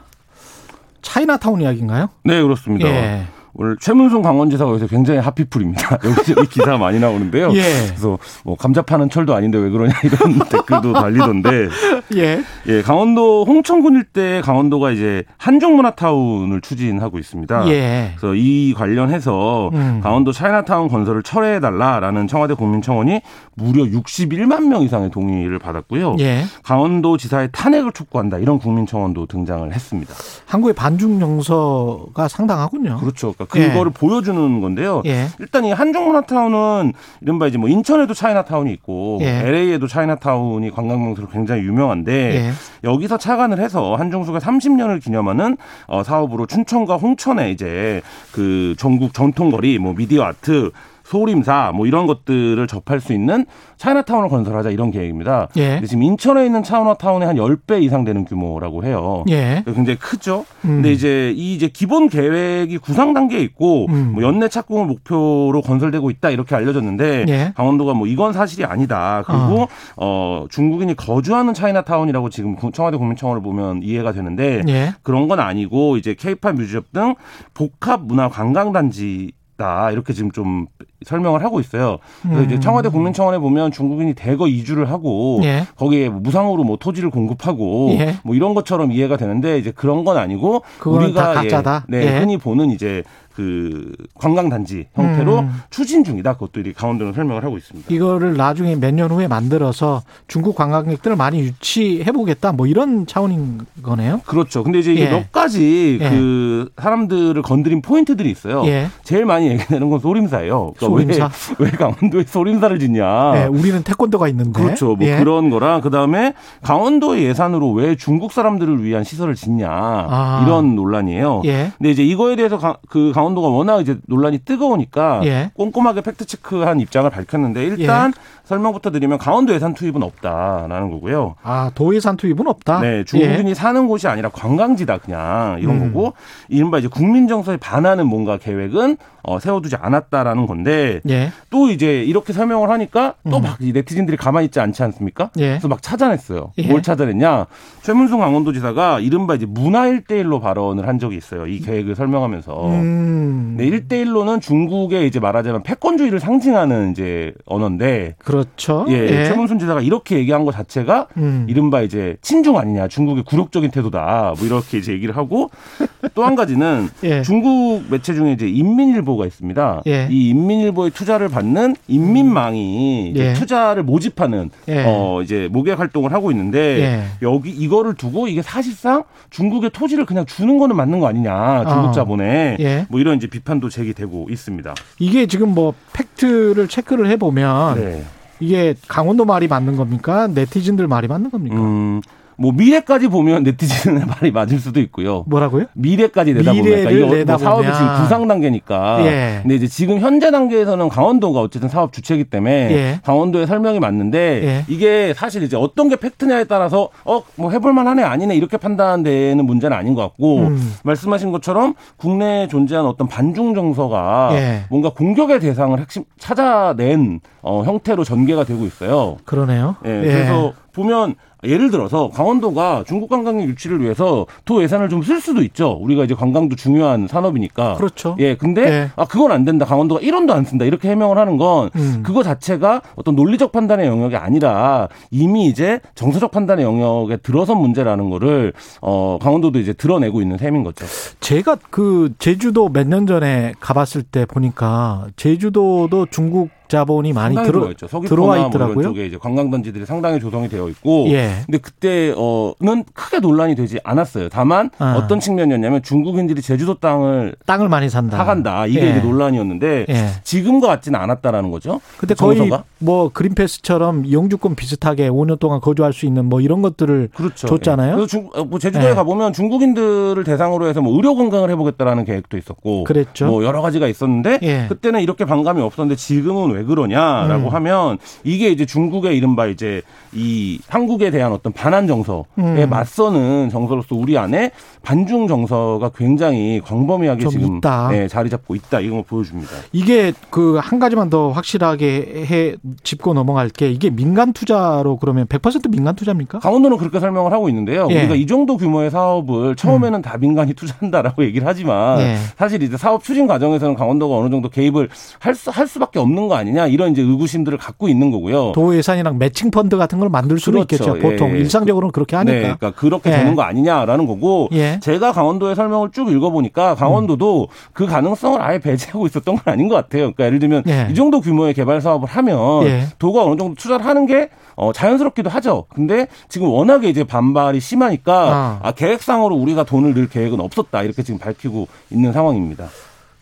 차이나타운 이야기인가요? 네, 그렇습니다. 예. 오늘 최문순 강원지사가 여기서 굉장히 하피풀입니다. [LAUGHS] 여기저기 기사 많이 나오는데요. 예. 그래서 뭐 감자 파는 철도 아닌데 왜 그러냐 이런 [LAUGHS] 댓글도 달리던데. 예. 예, 강원도 홍천군 일대 강원도가 이제 한중문화타운을 추진하고 있습니다. 예. 그래서 이 관련해서 음. 강원도 차이나타운 건설을 철회해 달라라는 청와대 국민청원이 무려 61만 명 이상의 동의를 받았고요. 예. 강원도 지사의 탄핵을 촉구한다 이런 국민청원도 등장을 했습니다. 한국의 반중 정서가 상당하군요. 그렇죠. 그러니까 그거를 예. 보여주는 건데요. 예. 일단 이 한중문화타운은 이른바 이제 뭐 인천에도 차이나타운이 있고 예. LA에도 차이나타운이 관광명소로 굉장히 유명한데 예. 여기서 착안을 해서 한중수가 30년을 기념하는 어, 사업으로 춘천과 홍천에 이제 그 전국 전통거리 뭐 미디어 아트 소림사 뭐 이런 것들을 접할 수 있는 차이나타운을 건설하자 이런 계획입니다. 예. 근데 지금 인천에 있는 차이나타운의 한 10배 이상 되는 규모라고 해요. 예. 굉장히 크죠. 음. 근데 이제 이 이제 기본 계획이 구상 단계에 있고 음. 뭐 연내 착공을 목표로 건설되고 있다 이렇게 알려졌는데 예. 강원도가 뭐 이건 사실이 아니다. 그리고 어, 중국인이 거주하는 차이나타운이라고 지금 청와대 국민청원을 보면 이해가 되는데 예. 그런 건 아니고 이제 케이팝 뮤지엄 등 복합 문화 관광 단지 다 이렇게 지금 좀 설명을 하고 있어요. 그래서 이제 음. 청와대 국민청원에 보면 중국인이 대거 이주를 하고 예. 거기에 뭐 무상으로 뭐 토지를 공급하고 예. 뭐 이런 것처럼 이해가 되는데 이제 그런 건 아니고 우리가 다 가짜다? 예, 네, 예. 흔히 보는 이제 그 관광 단지 형태로 음. 추진 중이다. 그것도 이 강원도는 설명을 하고 있습니다. 이거를 나중에 몇 년 후에 만들어서 중국 관광객들을 많이 유치해 보겠다. 뭐 이런 차원인 거네요. 그렇죠. 근데 이제 예. 몇 가지 예. 그 사람들을 건드린 포인트들이 있어요. 예. 제일 많이 얘기되는 건 소림사예요. 그러니까 소림사? 왜, [LAUGHS] 왜 강원도에 소림사를 짓냐? 예, 우리는 태권도가 있는데. 아. 그렇죠. 뭐 예. 그런 거랑 그다음에 강원도의 예산으로 왜 중국 사람들을 위한 시설을 짓냐 아. 이런 논란이에요. 예. 근데 이제 이거에 대해서 가- 그 강원 도가 워낙 이제 논란이 뜨거우니까 예. 꼼꼼하게 팩트 체크한 입장을 밝혔는데 일단 설명부터 드리면 강원도 예산 투입은 없다라는 거고요. 아, 도 예산 투입은 없다. 네, 중국인이 사는 곳이 아니라 관광지다 그냥 이런 음. 거고 이른바 이제 국민 정서에 반하는 뭔가 계획은 어, 세워두지 않았다라는 건데 예. 예. 또 이제 이렇게 설명을 하니까 또 음. 막 네티즌들이 가만히 있지 않지 않습니까? 예. 그래서 막 찾아냈어요. 예. 뭘 찾아냈냐? 최문순 강원도지사가 이른바 이제 문화 일대일로 발언을 한 적이 있어요. 이 계획을 설명하면서. 음. 네, 1대1로는 중국의 이제 말하자면 패권주의를 상징하는 이제 언어인데 그렇죠. 예, 최문순 지사가 이렇게 얘기한 것 자체가 음. 이른바 이제 친중 아니냐, 중국의 굴욕적인 태도다, 뭐 이렇게 이제 얘기를 하고 [LAUGHS] 또 한 가지는 예. 중국 매체 중에 이제 인민일보가 있습니다. 예. 이 인민일보의 투자를 받는 인민망이 이제 예. 투자를 모집하는 예. 어 이제 모객 활동을 하고 있는데 예. 여기 이거를 두고 이게 사실상 중국의 토지를 그냥 주는 거는 맞는 거 아니냐, 중국 어. 자본에 예. 뭐 이런 이제 비판도 제기되고 있습니다. 이게 지금 뭐 팩트를 체크를 해보면 네. 이게 강원도 말이 맞는 겁니까? 네티즌들 말이 맞는 겁니까? 음, 뭐 미래까지 보면 네티즌의 [LAUGHS] 말이 맞을 수도 있고요. 뭐라고요? 미래까지 내다보니까 이게 뭐. 사업이 지금 구상 단계니까. 예. 근데 이제 지금 현재 단계에서는 강원도가 어쨌든 사업 주체이기 때문에 예. 강원도의 설명이 맞는데 예. 이게 사실 이제 어떤 게 팩트냐에 따라서 어 뭐 해볼 만하네 아니네 이렇게 판단되는 문제는 아닌 것 같고 음. 말씀하신 것처럼 국내에 존재하는 어떤 반중 정서가 예. 뭔가 공격의 대상을 핵심 찾아낸 어, 형태로 전개가 되고 있어요. 그러네요. 예, 예. 그래서 보면 예를 들어서 강원도가 중국 관광객 유치를 위해서 도 예산을 좀 쓸 수도 있죠. 우리가 이제 관광도 중요한 산업이니까. 그렇죠. 예, 근데 예. 아 그건 안 된다. 강원도가 1원도 안 쓴다. 이렇게 해명을 하는 건 음. 그거 자체가 어떤 논리적 판단의 영역이 아니라 이미 이제 정서적 판단의 영역에 들어선 문제라는 거를 어 강원도도 이제 드러내고 있는 셈인 거죠. 제가 그 제주도 몇 년 전에 가봤을 때 보니까 제주도도 중국 자본이 많이 들어, 있죠. 들어와 뭐 있더라고요. 쪽에 이제 관광단지들이 상당히 조성이 되어 있고, 예. 근데 그때는 크게 논란이 되지 않았어요. 다만 아. 어떤 측면이었냐면 중국인들이 제주도 땅을 땅을 많이 산다. 사간다 이게 예. 이제 논란이었는데 예. 지금과 같지는 않았다라는 거죠. 근데 거의 정서가? 뭐 그린패스처럼 영주권 비슷하게 5년 동안 거주할 수 있는 뭐 이런 것들을 그렇죠. 줬잖아요. 예. 그래서 중, 어, 뭐 제주도에 예. 가보면 중국인들을 대상으로 해서 뭐 의료 건강을 해보겠다라는 계획도 있었고, 그랬죠. 뭐 여러 가지가 있었는데 예. 그때는 이렇게 반감이 없었는데 지금은 왜 그러냐라고 음. 하면 이게 이제 중국의 이른바 이제 이 한국에 대한 어떤 반한 정서에 음. 맞서는 정서로서 우리 안에 반중 정서가 굉장히 광범위하게 좀 지금. 예, 자리 잡고 있다 이런 걸 보여줍니다. 이게 그 한 가지만 더 확실하게 해 짚고 넘어갈 게. 이게 민간 투자로 그러면 100% 민간 투자입니까? 강원도는 그렇게 설명을 하고 있는데요. 예. 우리가 이 정도 규모의 사업을 처음에는 다 민간이 투자한다라고 [LAUGHS] 얘기를 하지만 예. 사실 이제 사업 추진 과정에서는 강원도가 어느 정도 개입을 할, 수, 할 수밖에 없는 거 아니 냐 이런 이제 의구심들을 갖고 있는 거고요. 도 예산이랑 매칭 펀드 같은 걸 만들 수는 그렇죠. 있겠죠. 보통 예. 일상적으로는 그렇게 하니까. 네, 그러니까 그렇게 예. 되는 거 아니냐라는 거고 예. 제가 강원도의 설명을 쭉 읽어보니까 강원도도 그 가능성을 아예 배제하고 있었던 건 아닌 것 같아요. 그러니까 예를 들면 예. 이 정도 규모의 개발 사업을 하면 예. 도가 어느 정도 투자를 하는 게 어, 자연스럽기도 하죠. 근데 지금 워낙에 이제 반발이 심하니까 아. 아, 계획상으로 우리가 돈을 낼 계획은 없었다 이렇게 지금 밝히고 있는 상황입니다.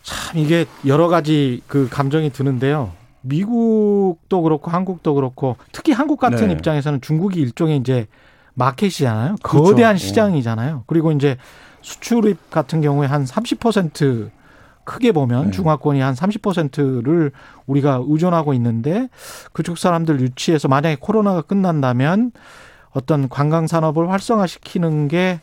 참 이게 여러 가지 그 감정이 드는데요. 미국도 그렇고 한국도 그렇고 특히 한국 같은 네. 입장에서는 중국이 일종의 이제 마켓이잖아요. 그렇죠. 거대한 예. 시장이잖아요. 그리고 이제 수출입 같은 경우에 한 30% 크게 보면 네. 중화권이 한 30%를 우리가 의존하고 있는데 그쪽 사람들 유치해서 만약에 코로나가 끝난다면 어떤 관광 산업을 활성화시키는 게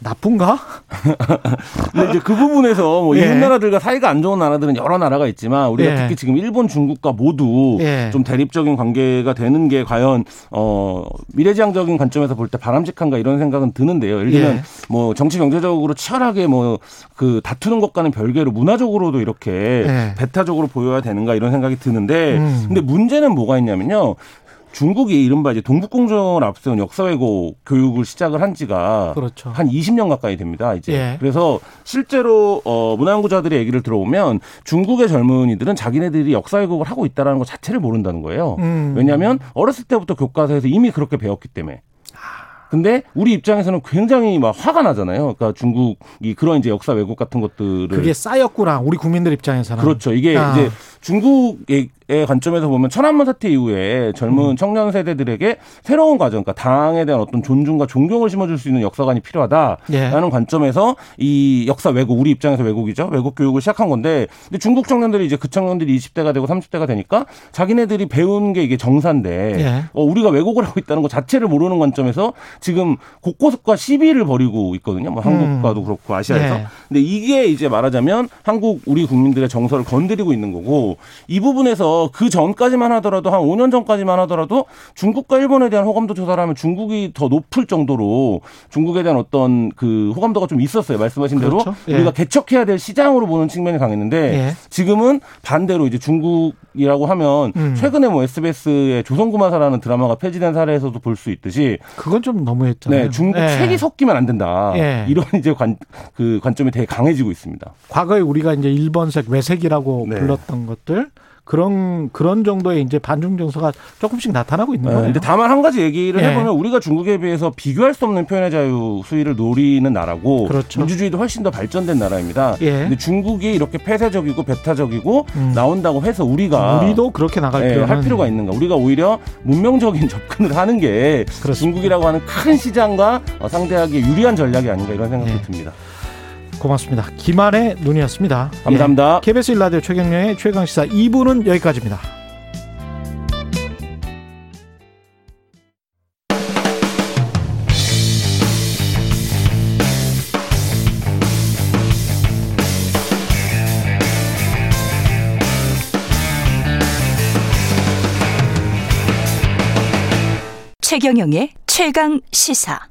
나쁜가? [LAUGHS] 근데 이제 그 부분에서 뭐 예. 이웃 나라들과 사이가 안 좋은 나라들은 여러 나라가 있지만 우리가 예. 특히 지금 일본, 중국과 모두 예. 좀 대립적인 관계가 되는 게 과연 어 미래지향적인 관점에서 볼 때 바람직한가 이런 생각은 드는데요. 예를 들면 예. 뭐 정치 경제적으로 치열하게 뭐 그 다투는 것과는 별개로 문화적으로도 이렇게 예. 배타적으로 보여야 되는가 이런 생각이 드는데 음. 근데 문제는 뭐가 있냐면요. 중국이 이른바 이제 동북공정을 앞세운 역사 왜곡 교육을 시작을 한 지가 그렇죠. 한 20년 가까이 됩니다. 이제 예. 그래서 실제로 어 문화연구자들의 얘기를 들어보면 중국의 젊은이들은 자기네들이 역사 왜곡을 하고 있다라는 것 자체를 모른다는 거예요. 음. 왜냐하면 어렸을 때부터 교과서에서 이미 그렇게 배웠기 때문에. 근데 우리 입장에서는 굉장히 막 화가 나잖아요. 그러니까 중국이 그런 이제 역사 왜곡 같은 것들을 그게 쌓였구나. 우리 국민들 입장에서는. 그렇죠. 이게 아. 이제 중국의 관점에서 보면 천안문 사태 이후에 음. 젊은 청년 세대들에게 새로운 과정, 그러니까 당에 대한 어떤 존중과 존경을 심어줄 수 있는 역사관이 필요하다라는 예. 관점에서 이 역사 왜곡, 우리 입장에서 왜곡이죠. 왜곡 교육을 시작한 건데, 근데 중국 청년들이 이제 그 청년들이 20대가 되고 30대가 되니까 자기네들이 배운 게 이게 정사인데, 예. 어, 우리가 왜곡을 하고 있다는 것 자체를 모르는 관점에서 지금 곳곳과 시비를 벌이고 있거든요. 뭐 한국과도 그렇고 아시아에서. 예. 근데 이게 이제 말하자면 한국 우리 국민들의 정서를 건드리고 있는 거고 이 부분에서 그 전까지만 하더라도 한 5년 전까지만 하더라도 중국과 일본에 대한 호감도 조사를 하면 중국이 더 높을 정도로 중국에 대한 어떤 그 호감도가 좀 있었어요. 말씀하신 대로 그렇죠. 예. 우리가 개척해야 될 시장으로 보는 측면이 강했는데 예. 지금은 반대로 이제 중국이라고 하면 음. 최근에 뭐 SBS의 조선구마사라는 드라마가 폐지된 사례에서도 볼 수 있듯이 그건 좀 너무했잖아요. 네, 중국 예. 색이 섞이면 안 된다. 예. 이런 이제 관, 그 관점이 되게 강해지고 있습니다. 과거에 우리가 이제 일본색, 외색이라고 네. 불렀던 것들 그런 그런 정도의 이제 반중 정서가 조금씩 나타나고 있는 네, 거예요. 근데 다만 한 가지 얘기를 예. 해보면 우리가 중국에 비해서 비교할 수 없는 표현의 자유 수위를 노리는 나라고 그렇죠. 민주주의도 훨씬 더 발전된 나라입니다. 예. 근데 중국이 이렇게 폐쇄적이고 배타적이고 음. 나온다고 해서 우리가 우리도 그렇게 나갈 예, 할 필요가 있는가? 우리가 오히려 문명적인 [LAUGHS] 접근을 하는 게 그렇습니다. 중국이라고 하는 큰 시장과 어, 상대하기 유리한 전략이 아닌가 이런 생각도 예. 듭니다. 고맙습니다. 김한의 눈이었습니다. 감사합니다. 예. KBS 일라디오 최경영의 최강시사 2부는 여기까지입니다. 최경영의 최강 시사.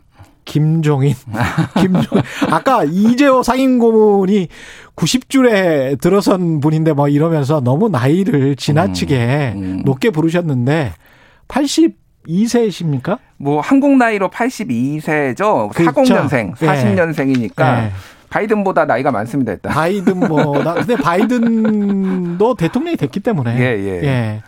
김종인. [LAUGHS] 김종인. 아까 이재호 상임고문이 90줄에 들어선 분인데 뭐 이러면서 너무 나이를 지나치게 음, 음. 높게 부르셨는데 82세이십니까? 뭐 한국 나이로 82세죠. 그렇죠. 40년생, 40년생이니까 네. 바이든보다 나이가 많습니다, 일단. 바이든보다. 근데 바이든도 대통령이 됐기 때문에. 예, 예. 예.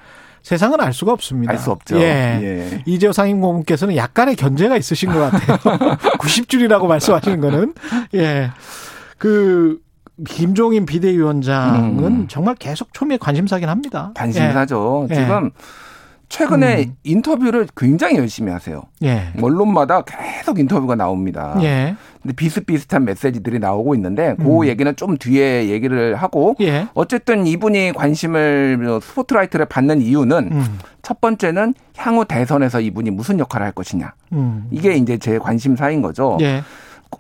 세상은 알 수가 없습니다. 알 수 없죠. 예. 예. 이재호 상임고문께서는 약간의 견제가 있으신 것 같아요. [LAUGHS] 90줄이라고 말씀하시는 거는. 예. 그, 김종인 비대위원장은 음. 정말 계속 초미의 관심사긴 합니다. 관심사죠. 예. 지금 최근에 음. 인터뷰를 굉장히 열심히 하세요. 예. 언론마다 계속 인터뷰가 나옵니다. 예. 근데 비슷비슷한 메시지들이 나오고 있는데 그 음. 얘기는 좀 뒤에 얘기를 하고 예. 어쨌든 이분이 관심을 스포트라이트를 받는 이유는 음. 첫 번째는 향후 대선에서 이분이 무슨 역할을 할 것이냐. 음. 이게 이제 제 관심사인 거죠. 예.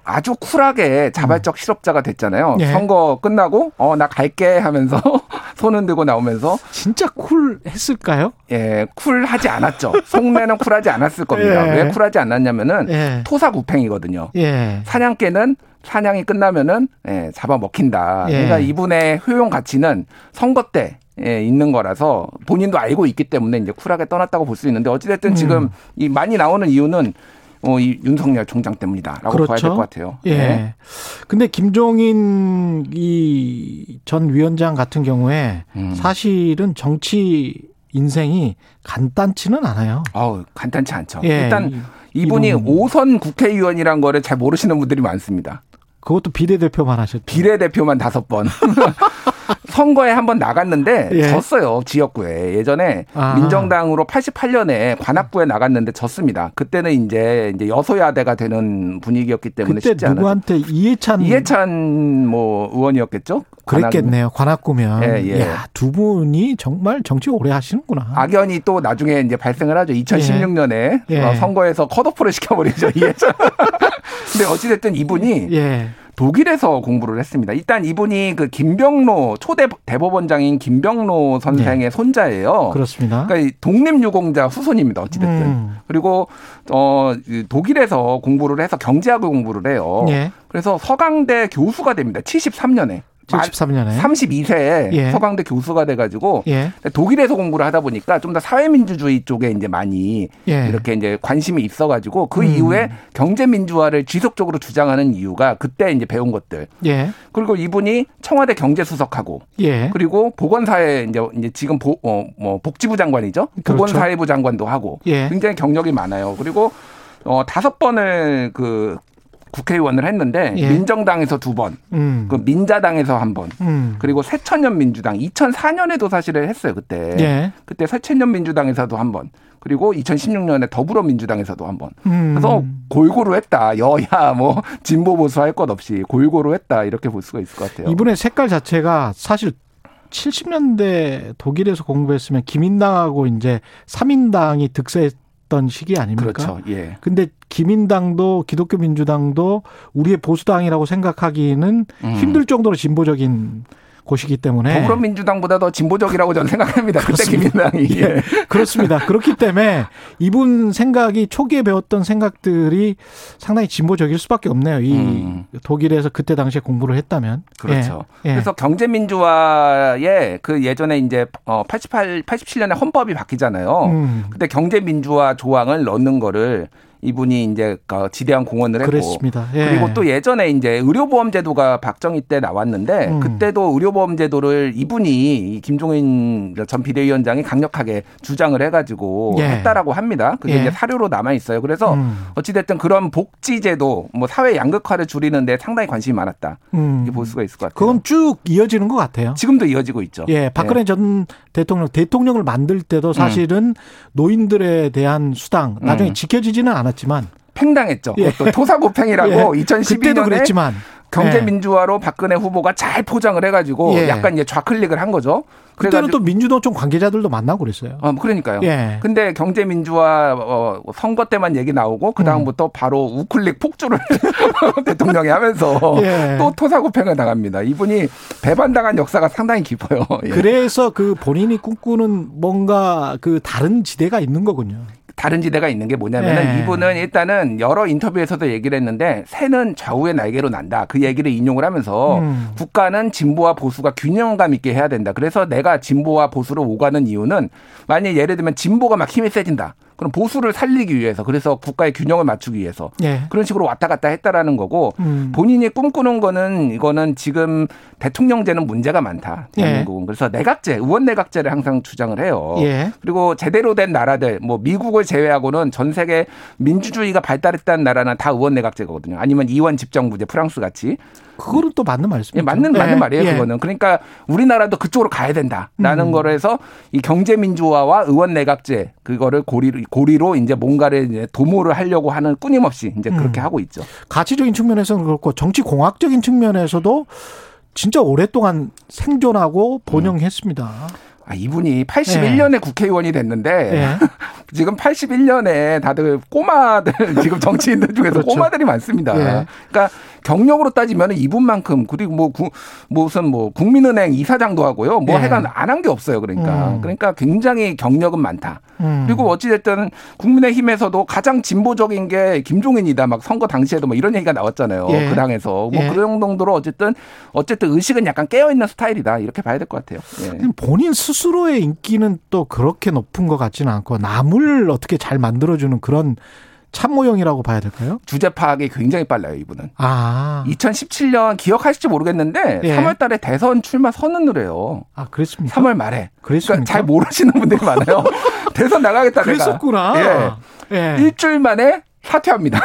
아주 쿨하게 자발적 실업자가 됐잖아요. 예. 선거 끝나고 어 나 갈게 하면서 [LAUGHS] 손은 들고 나오면서 진짜 쿨했을까요? 예, 쿨하지 않았죠. 속내는 쿨하지 않았을 겁니다. 예. 왜 쿨하지 않았냐면은 예. 토사구팽이거든요. 예. 사냥개는 사냥이 끝나면은 예, 잡아 먹힌다. 예. 그러니까 이분의 효용 가치는 선거 때 예, 있는 거라서 본인도 알고 있기 때문에 이제 쿨하게 떠났다고 볼 수 있는데 어찌됐든 음. 지금 이 많이 나오는 이유는 어, 이 윤석열 총장 때문이다라고 그렇죠. 봐야 될 것 같아요. 예. 네. 근데 김종인 이 전 위원장 같은 경우에 음. 사실은 정치 인생이 간단치는 않아요. 어, 간단치 않죠. 예. 일단 이분이 오선 국회의원이란 거를 잘 모르시는 분들이 많습니다. 그것도 비례대표만 하셨죠. 비례대표만 다섯 번. [LAUGHS] 선거에 한 번 나갔는데 예. 졌어요 지역구에 예전에 아. 민정당으로 88년에 관악구에 나갔는데 졌습니다. 그때는 이제 이제 여소야대가 되는 분위기였기 때문에 그때 쉽지 누구한테 이해찬 이해찬 뭐 의원이었겠죠? 그랬겠네요. 관악구면 예, 예. 야, 두 분이 정말 정치 오래 하시는구나. 악연이 또 나중에 이제 발생을 하죠. 2016년에 예. 어, 선거에서 컷오프를 [LAUGHS] 시켜버리죠 이해찬. [LAUGHS] 근데 어찌됐든 이분이 예. 독일에서 공부를 했습니다. 일단 이분이 그 김병로 초대 대법원장인 김병로 선생의 네. 손자예요. 그렇습니다. 그러니까 독립유공자 후손입니다. 어찌됐든. 음. 그리고 어 독일에서 공부를 해서 경제학을 공부를 해요. 네. 그래서 서강대 교수가 됩니다. 73년에. 73년에 32세에 예. 서강대 교수가 돼가지고 예. 독일에서 공부를 하다 보니까 좀 더 사회민주주의 쪽에 이제 많이 예. 이렇게 이제 관심이 있어가지고 그 음. 이후에 경제민주화를 지속적으로 주장하는 이유가 그때 이제 배운 것들. 예. 그리고 이분이 청와대 경제수석하고 예. 그리고 보건사회 이제 이제 지금 보, 어, 뭐 복지부 장관이죠. 그렇죠. 보건사회부 장관도 하고 예. 굉장히 경력이 많아요. 그리고 어 다섯 번을 그 국회의원을 했는데 예. 민정당에서 두 번, 음. 그 민자당에서 한 번, 음. 그리고 새천년 민주당 2004년에도 사실을 했어요 그때. 예. 그때 새천년 민주당에서도 한 번. 그리고 2016년에 더불어민주당에서도 한 번. 음. 그래서 골고루 했다. 여야 뭐 진보 보수 할 것 없이 골고루 했다. 이렇게 볼 수가 있을 것 같아요. 이분의 색깔 자체가 사실 70년대 독일에서 공부했으면 기민당하고 이제 3인당이 득세했 있었던 시기 아닙니까? 그렇죠. 예. 근데 기민당도 기독교 민주당도 우리의 보수당이라고 생각하기는 음. 힘들 정도로 진보적인 곳이기 때문에 더불어민주당보다 더 진보적이라고 저는 생각합니다. 그때 김민당이 예. 그렇습니다. 그렇기 때문에 이분 생각이 초기에 배웠던 생각들이 상당히 진보적일 수밖에 없네요. 이 음. 독일에서 그때 당시에 공부를 했다면 그렇죠. 예. 예. 그래서 경제 민주화에 그 예전에 이제 88 87년에 헌법이 바뀌잖아요. 음. 그때 경제 민주화 조항을 넣는 거를 이분이 이제 그 지대한 공헌을 했고 그랬습니다. 예. 그리고 또 예전에 이제 의료보험 제도가 박정희 때 나왔는데 음. 그때도 의료보험 제도를 이분이 김종인 전 비대위원장이 강력하게 주장을 해가지고 예. 했다라고 합니다. 그게 예. 이제 사료로 남아 있어요. 그래서 음. 어찌됐든 그런 복지 제도 뭐 사회 양극화를 줄이는데 상당히 관심이 많았다. 음. 볼 수가 있을 것 같아요. 그건 쭉 이어지는 것 같아요. 지금도 이어지고 있죠. 예, 박근혜 예. 전 대통령 대통령을 만들 때도 사실은 음. 노인들에 대한 수당 나중에 음. 지켜지지는 않았. 않았지만 팽당했죠. 예. 또 토사구팽이라고 예. 2012년에 그때도 그랬지만 경제 민주화로 박근혜 후보가 잘 포장을 해가지고 예. 약간 이제 좌클릭을 한 거죠. 그때는 또 민주노총 관계자들도 만나고 그랬어요. 어, 그러니까요. 예. 근데 경제 민주화 어, 선거 때만 얘기 나오고 그 다음부터 음. 바로 우클릭 폭주를 [LAUGHS] 대통령이 하면서 예. 또 토사구팽을 당합니다. 이분이 배반당한 역사가 상당히 깊어요. 예. 그래서 그 본인이 꿈꾸는 뭔가 그 다른 지대가 있는 거군요. 다른 지대가 있는 게 뭐냐면은 네. 이분은 일단은 여러 인터뷰에서도 얘기를 했는데 새는 좌우의 날개로 난다. 그 얘기를 인용을 하면서 음. 국가는 진보와 보수가 균형감 있게 해야 된다. 그래서 내가 진보와 보수를 오가는 이유는 만약 예를 들면 진보가 막 힘이 세진다. 그럼 보수를 살리기 위해서 그래서 국가의 균형을 맞추기 위해서 예. 그런 식으로 왔다 갔다 했다라는 거고 음. 본인이 꿈꾸는 거는 이거는 지금 대통령제는 문제가 많다 대한민국은 예. 그래서 내각제 의원 내각제를 항상 주장을 해요. 예. 그리고 제대로 된 나라들 뭐 미국을 제외하고는 전 세계 민주주의가 발달했다는 나라는 다 의원 내각제거든요. 아니면 이원 집정부제 프랑스 같이 그거는 또 맞는 말씀이죠. 예, 맞는 맞는 네. 말이에요. 예. 그거는 그러니까 우리나라도 그쪽으로 가야 된다라는 음. 거로 해서 이 경제 민주화와 의원 내각제 그거를 고리로 고리로 이제 뭔가를 이제 도모를 하려고 하는 끊임없이 이제 그렇게 음. 하고 있죠. 가치적인 측면에서는 그렇고 정치 공학적인 측면에서도 진짜 오랫동안 생존하고 번영했습니다. 음. 아, 이분이 81년에 네. 국회의원이 됐는데 네. [LAUGHS] 지금 81년에 다들 꼬마들 [LAUGHS] 지금 정치인들 중에서 그렇죠. 꼬마들이 많습니다. 네. 그러니까 경력으로 따지면 이분만큼 그리고 뭐 구, 무슨 뭐 국민은행 이사장도 하고요. 뭐 네. 해간 안 한 게 없어요. 그러니까 음. 그러니까 굉장히 경력은 많다. 음. 그리고 어찌됐든 국민의힘에서도 가장 진보적인 게 김종인이다. 막 선거 당시에도 뭐 이런 얘기가 나왔잖아요. 예. 그 당에서 뭐 예. 그런 정도로 어쨌든 어쨌든 의식은 약간 깨어 있는 스타일이다. 이렇게 봐야 될 것 같아요. 예. 본인 스스로의 인기는 또 그렇게 높은 것 같지는 않고 남을 어떻게 잘 만들어주는 그런 참모형이라고 봐야 될까요? 주제 파악이 굉장히 빨라요, 이분은. 아. 2017년 기억하실지 모르겠는데 예. 3월 달에 대선 출마 선언을 해요. 아, 그랬습니까? 3월 말에. 그랬습니까? 그러니까 잘 모르시는 분들이 많아요. [LAUGHS] 대선 나가겠다 그랬었구나. 내가. 예. 예. 일주일 만에 사퇴합니다.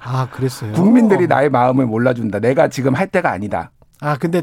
아, 그랬어요. [LAUGHS] 국민들이 나의 마음을 몰라준다. 내가 지금 할 때가 아니다. 아, 근데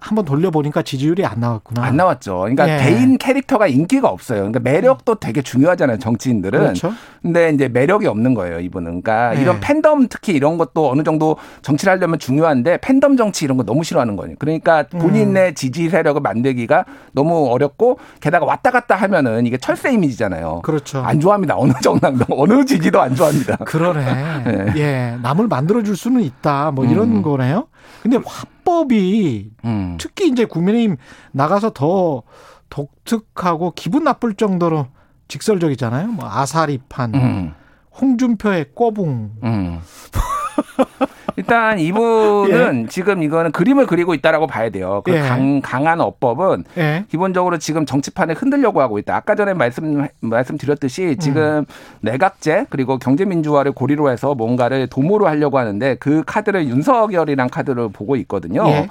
한번 돌려보니까 지지율이 안 나왔구나. 안 나왔죠. 그러니까 예. 개인 캐릭터가 인기가 없어요. 그러니까 매력도 되게 중요하잖아요. 정치인들은. 그렇죠. 근데 이제 매력이 없는 거예요. 이분은. 그러니까 예. 이런 팬덤 특히 이런 것도 어느 정도 정치를 하려면 중요한데 팬덤 정치 이런 거 너무 싫어하는 거예요. 그러니까 본인의 음. 지지 세력을 만들기가 너무 어렵고 게다가 왔다 갔다 하면은 이게 철새 이미지잖아요. 그렇죠. 안 좋아합니다. 어느 정당도 [LAUGHS] 어느 지지도 안 좋아합니다. 그러네. 예. [LAUGHS] 예. 남을 만들어 줄 수는 있다. 뭐 이런 음. 거네요. 근데 화 법이 음. 특히 이제 국민의힘 나가서 더 독특하고 기분 나쁠 정도로 직설적이잖아요. 뭐 아사리판, 음. 홍준표의 꼬붕. [LAUGHS] 음. [LAUGHS] 일단 이분은 예. 지금 이거는 그림을 그리고 있다라고 봐야 돼요. 그 예. 강, 강한 어법은 예. 기본적으로 지금 정치판을 흔들려고 하고 있다. 아까 전에 말씀 말씀드렸듯이 지금 음. 내각제 그리고 경제민주화를 고리로 해서 뭔가를 도모로 하려고 하는데 그 카드를 윤석열이란 카드를 보고 있거든요. 예.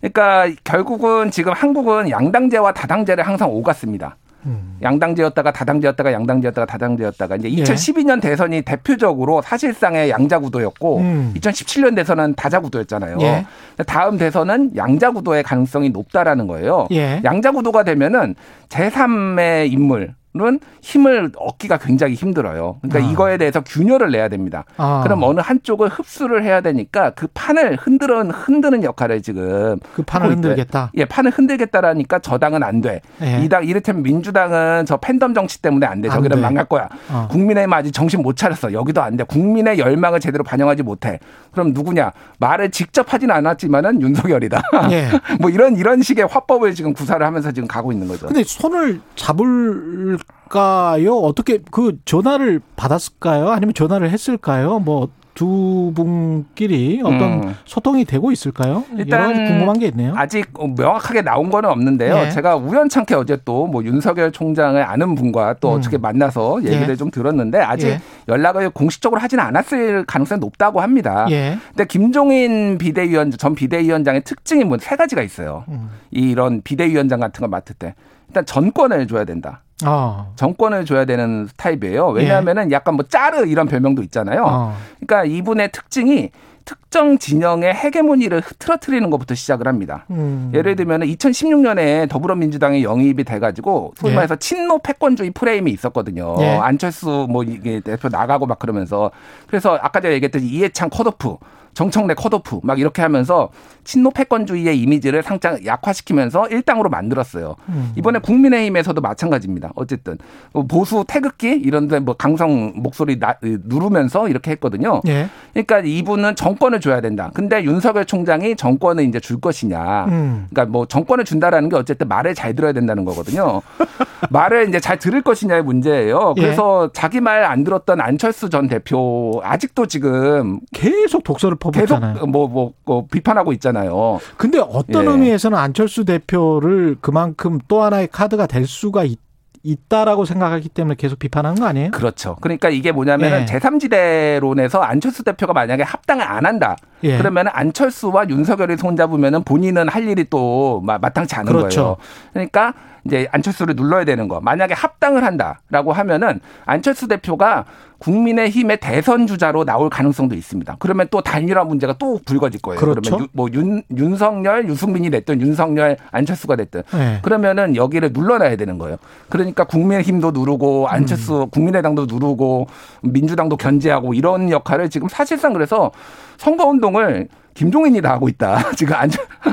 그러니까 결국은 지금 한국은 양당제와 다당제를 항상 오갔습니다. 음. 양당제였다가 다당제였다가 양당제였다가 다당제였다가 이제 2012년 예. 대선이 대표적으로 사실상의 양자구도였고 음. 2017년 대선은 다자구도였잖아요. 예. 다음 대선은 양자구도의 가능성이 높다라는 거예요. 예. 양자구도가 되면은 제3의 인물 은 힘을 얻기가 굉장히 힘들어요. 그러니까 아. 이거에 대해서 균열을 내야 됩니다. 아. 그럼 어느 한쪽을 흡수를 해야 되니까 그 판을 흔들어 흔드는 역할을 지금 그 판을 흔들겠다. 예, 판을 흔들겠다라니까 저당은 안 돼. 예. 이당 이를테면 민주당은 저 팬덤 정치 때문에 안 돼. 저기는 안 망할 거야. 어. 국민의힘 아직 정신 못 차렸어. 여기도 안 돼. 국민의 열망을 제대로 반영하지 못해. 그럼 누구냐? 말을 직접 하진 않았지만은 윤석열이다. 예. [LAUGHS] 뭐 이런 이런 식의 화법을 지금 구사를 하면서 지금 가고 있는 거죠. 근데 손을 잡을 했을까요? 어떻게 그 전화를 받았을까요? 아니면 전화를 했을까요? 뭐 두 분끼리 어떤 음. 소통이 되고 있을까요? 일단 궁금한 게 있네요. 아직 명확하게 나온 거는 없는데요. 네. 제가 우연찮게 어제 또 뭐 윤석열 총장을 아는 분과 또 음. 어떻게 만나서 얘기를 네. 좀 들었는데 아직 네. 연락을 공식적으로 하지는 않았을 가능성이 높다고 합니다. 예. 근데 김종인 비대위원 전 비대위원장의 특징이 뭐 세 가지가 있어요. 음. 이런 비대위원장 같은 걸 맡을 때 일단 전권을 줘야 된다. 어. 정권을 줘야 되는 타입이에요. 왜냐하면은 예. 약간 뭐 짜르 이런 별명도 있잖아요. 어. 그러니까 이분의 특징이 특정 진영의 헤게모니를 흐트러트리는 것부터 시작을 합니다. 음. 예를 들면 2016년에 더불어민주당이 영입이 돼가지고 소위 예. 말해서 친노 패권주의 프레임이 있었거든요. 예. 안철수 뭐 이게 대표 나가고 막 그러면서 그래서 아까 제가 얘기했듯이 이해창 컷오프 정청래 컷오프 막 이렇게 하면서 친노 패권주의의 이미지를 상장 약화시키면서 일당으로 만들었어요. 음. 이번에 국민의힘에서도 마찬가지입니다. 어쨌든 뭐 보수 태극기 이런데 뭐 강성 목소리 나, 누르면서 이렇게 했거든요. 예. 그러니까 이분은 정권을 줘야 된다. 근데 윤석열 총장이 정권을 이제 줄 것이냐. 음. 그러니까 뭐 정권을 준다라는 게 어쨌든 말을 잘 들어야 된다는 거거든요. [LAUGHS] 말을 이제 잘 들을 것이냐의 문제예요. 예. 그래서 예. 자기 말 안 들었던 안철수 전 대표 아직도 지금 계속 독서를 퍼붓잖아요. 계속 뭐, 뭐, 뭐 비판하고 있잖아요. 근데 어떤 예. 의미에서는 안철수 대표를 그만큼 또 하나의 카드가 될 수가 있 있다라고 생각하기 때문에 계속 비판하는 거 아니에요? 그렇죠. 그러니까 이게 뭐냐면은 예. 제3지대론에서 안철수 대표가 만약에 합당을 안 한다. 예. 그러면 안철수와 윤석열이 손잡으면은 본인은 할 일이 또 마땅치 않은 그렇죠. 거예요. 그러니까 이제 안철수를 눌러야 되는 거. 만약에 합당을 한다라고 하면은 안철수 대표가 국민의힘의 대선 주자로 나올 가능성도 있습니다. 그러면 또 단일화 문제가 또 불거질 거예요. 그렇죠? 그러면 유, 뭐 윤, 윤석열, 유승민이 됐든 윤석열, 안철수가 됐든 네. 그러면은 여기를 눌러놔야 되는 거예요. 그러니까 국민의힘도 누르고 안철수 음. 국민의당도 누르고 민주당도 견제하고 이런 역할을 지금 사실상 그래서 선거 운동을 김종인이 다 하고 있다. [LAUGHS] 지금 안,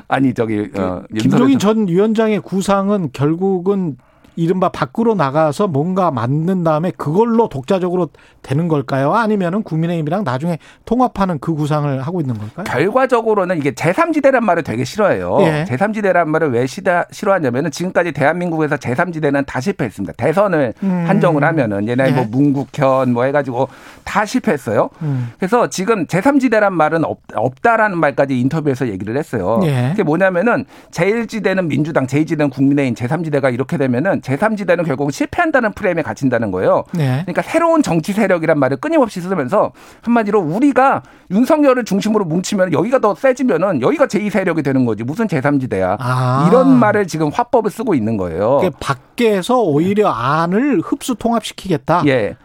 아니 저기 어, 김종인 전 위원장의 구상은 결국은 이른바 밖으로 나가서 뭔가 만든 다음에 그걸로 독자적으로 되는 걸까요? 아니면은 국민의힘이랑 나중에 통합하는 그 구상을 하고 있는 걸까요? 결과적으로는 이게 제3지대란 말을 되게 싫어해요. 예. 제3지대란 말을 왜 싫어하냐면은 지금까지 대한민국에서 제3지대는 다 실패했습니다. 대선을 음. 한정을 하면은 옛날에 뭐 예. 뭐 문국현 뭐 해가지고 다 실패했어요. 음. 그래서 지금 제3지대란 말은 없, 없다라는 말까지 인터뷰에서 얘기를 했어요. 예. 그게 뭐냐면은 제1지대는 민주당, 제2지대는 국민의힘, 제3지대가 이렇게 되면은 제3지대는 결국 실패한다는 프레임에 갇힌다는 거예요. 네. 그러니까 새로운 정치 세력이란 말을 끊임없이 쓰면서 한마디로 우리가 윤석열을 중심으로 뭉치면 여기가 더 세지면은 여기가 제2세력이 되는 거지. 무슨 제3지대야. 아. 이런 말을 지금 화법을 쓰고 있는 거예요. 밖에서 오히려 안을 흡수 통합시키겠다. 예.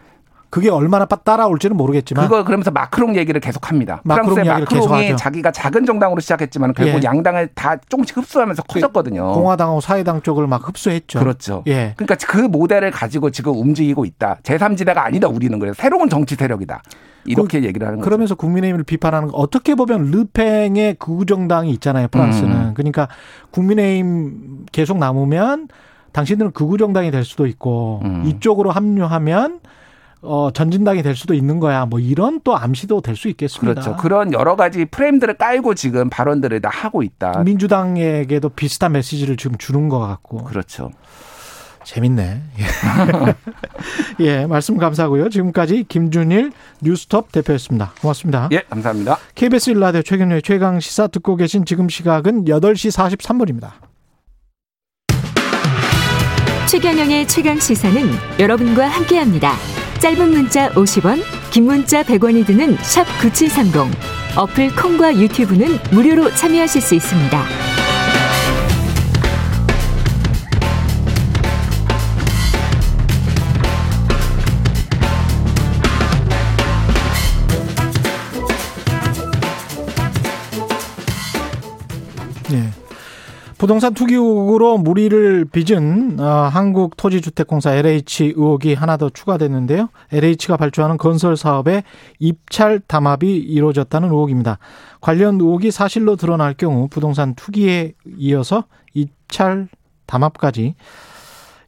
그게 얼마나 따라올지는 모르겠지만 그거 그러면서 마크롱 얘기를 계속합니다. 마크롱 프랑스의 마크롱이 자기가 작은 정당으로 시작했지만 결국 예. 양당을 다 조금씩 흡수하면서 그 커졌거든요. 공화당하고 사회당 쪽을 막 흡수했죠. 그렇죠. 예. 그러니까 그 모델을 가지고 지금 움직이고 있다. 제3지대가 아니다 우리는 그래서 새로운 정치 세력이다. 이렇게 그, 얘기를 하는 거죠. 그러면서 국민의힘을 비판하는 거 어떻게 보면 르팽의 극우정당이 있잖아요. 프랑스는. 음. 그러니까 국민의힘 계속 남으면 당신들은 극우정당이 될 수도 있고 음. 이쪽으로 합류하면 어, 전진당이 될 수도 있는 거야. 뭐 이런 또 암시도 될 수 있겠습니다. 그렇죠. 그런 여러 가지 프레임들을 깔고 지금 발언들을 다 하고 있다. 민주당에게도 비슷한 메시지를 지금 주는 것 같고. 그렇죠. 재밌네. 예, [LAUGHS] 예 말씀 감사하고요. 지금까지 김준일 뉴스톱 대표였습니다. 고맙습니다. 예, 감사합니다. KBS 일라디오 최경련의 최강 시사 듣고 계신 지금 시각은 8시 43분입니다. 최경영의 최강 시사는 여러분과 함께합니다. 짧은 문자 50원, 긴 문자 100원이 드는 샵 9730. 어플 콩과 유튜브는 무료로 참여하실 수 있습니다. 네. 부동산 투기 의혹으로 무리를 빚은 어, 한국토지주택공사 LH 의혹이 하나 더 추가됐는데요. LH가 발주하는 건설 사업에 입찰 담합이 이루어졌다는 의혹입니다. 관련 의혹이 사실로 드러날 경우 부동산 투기에 이어서 입찰 담합까지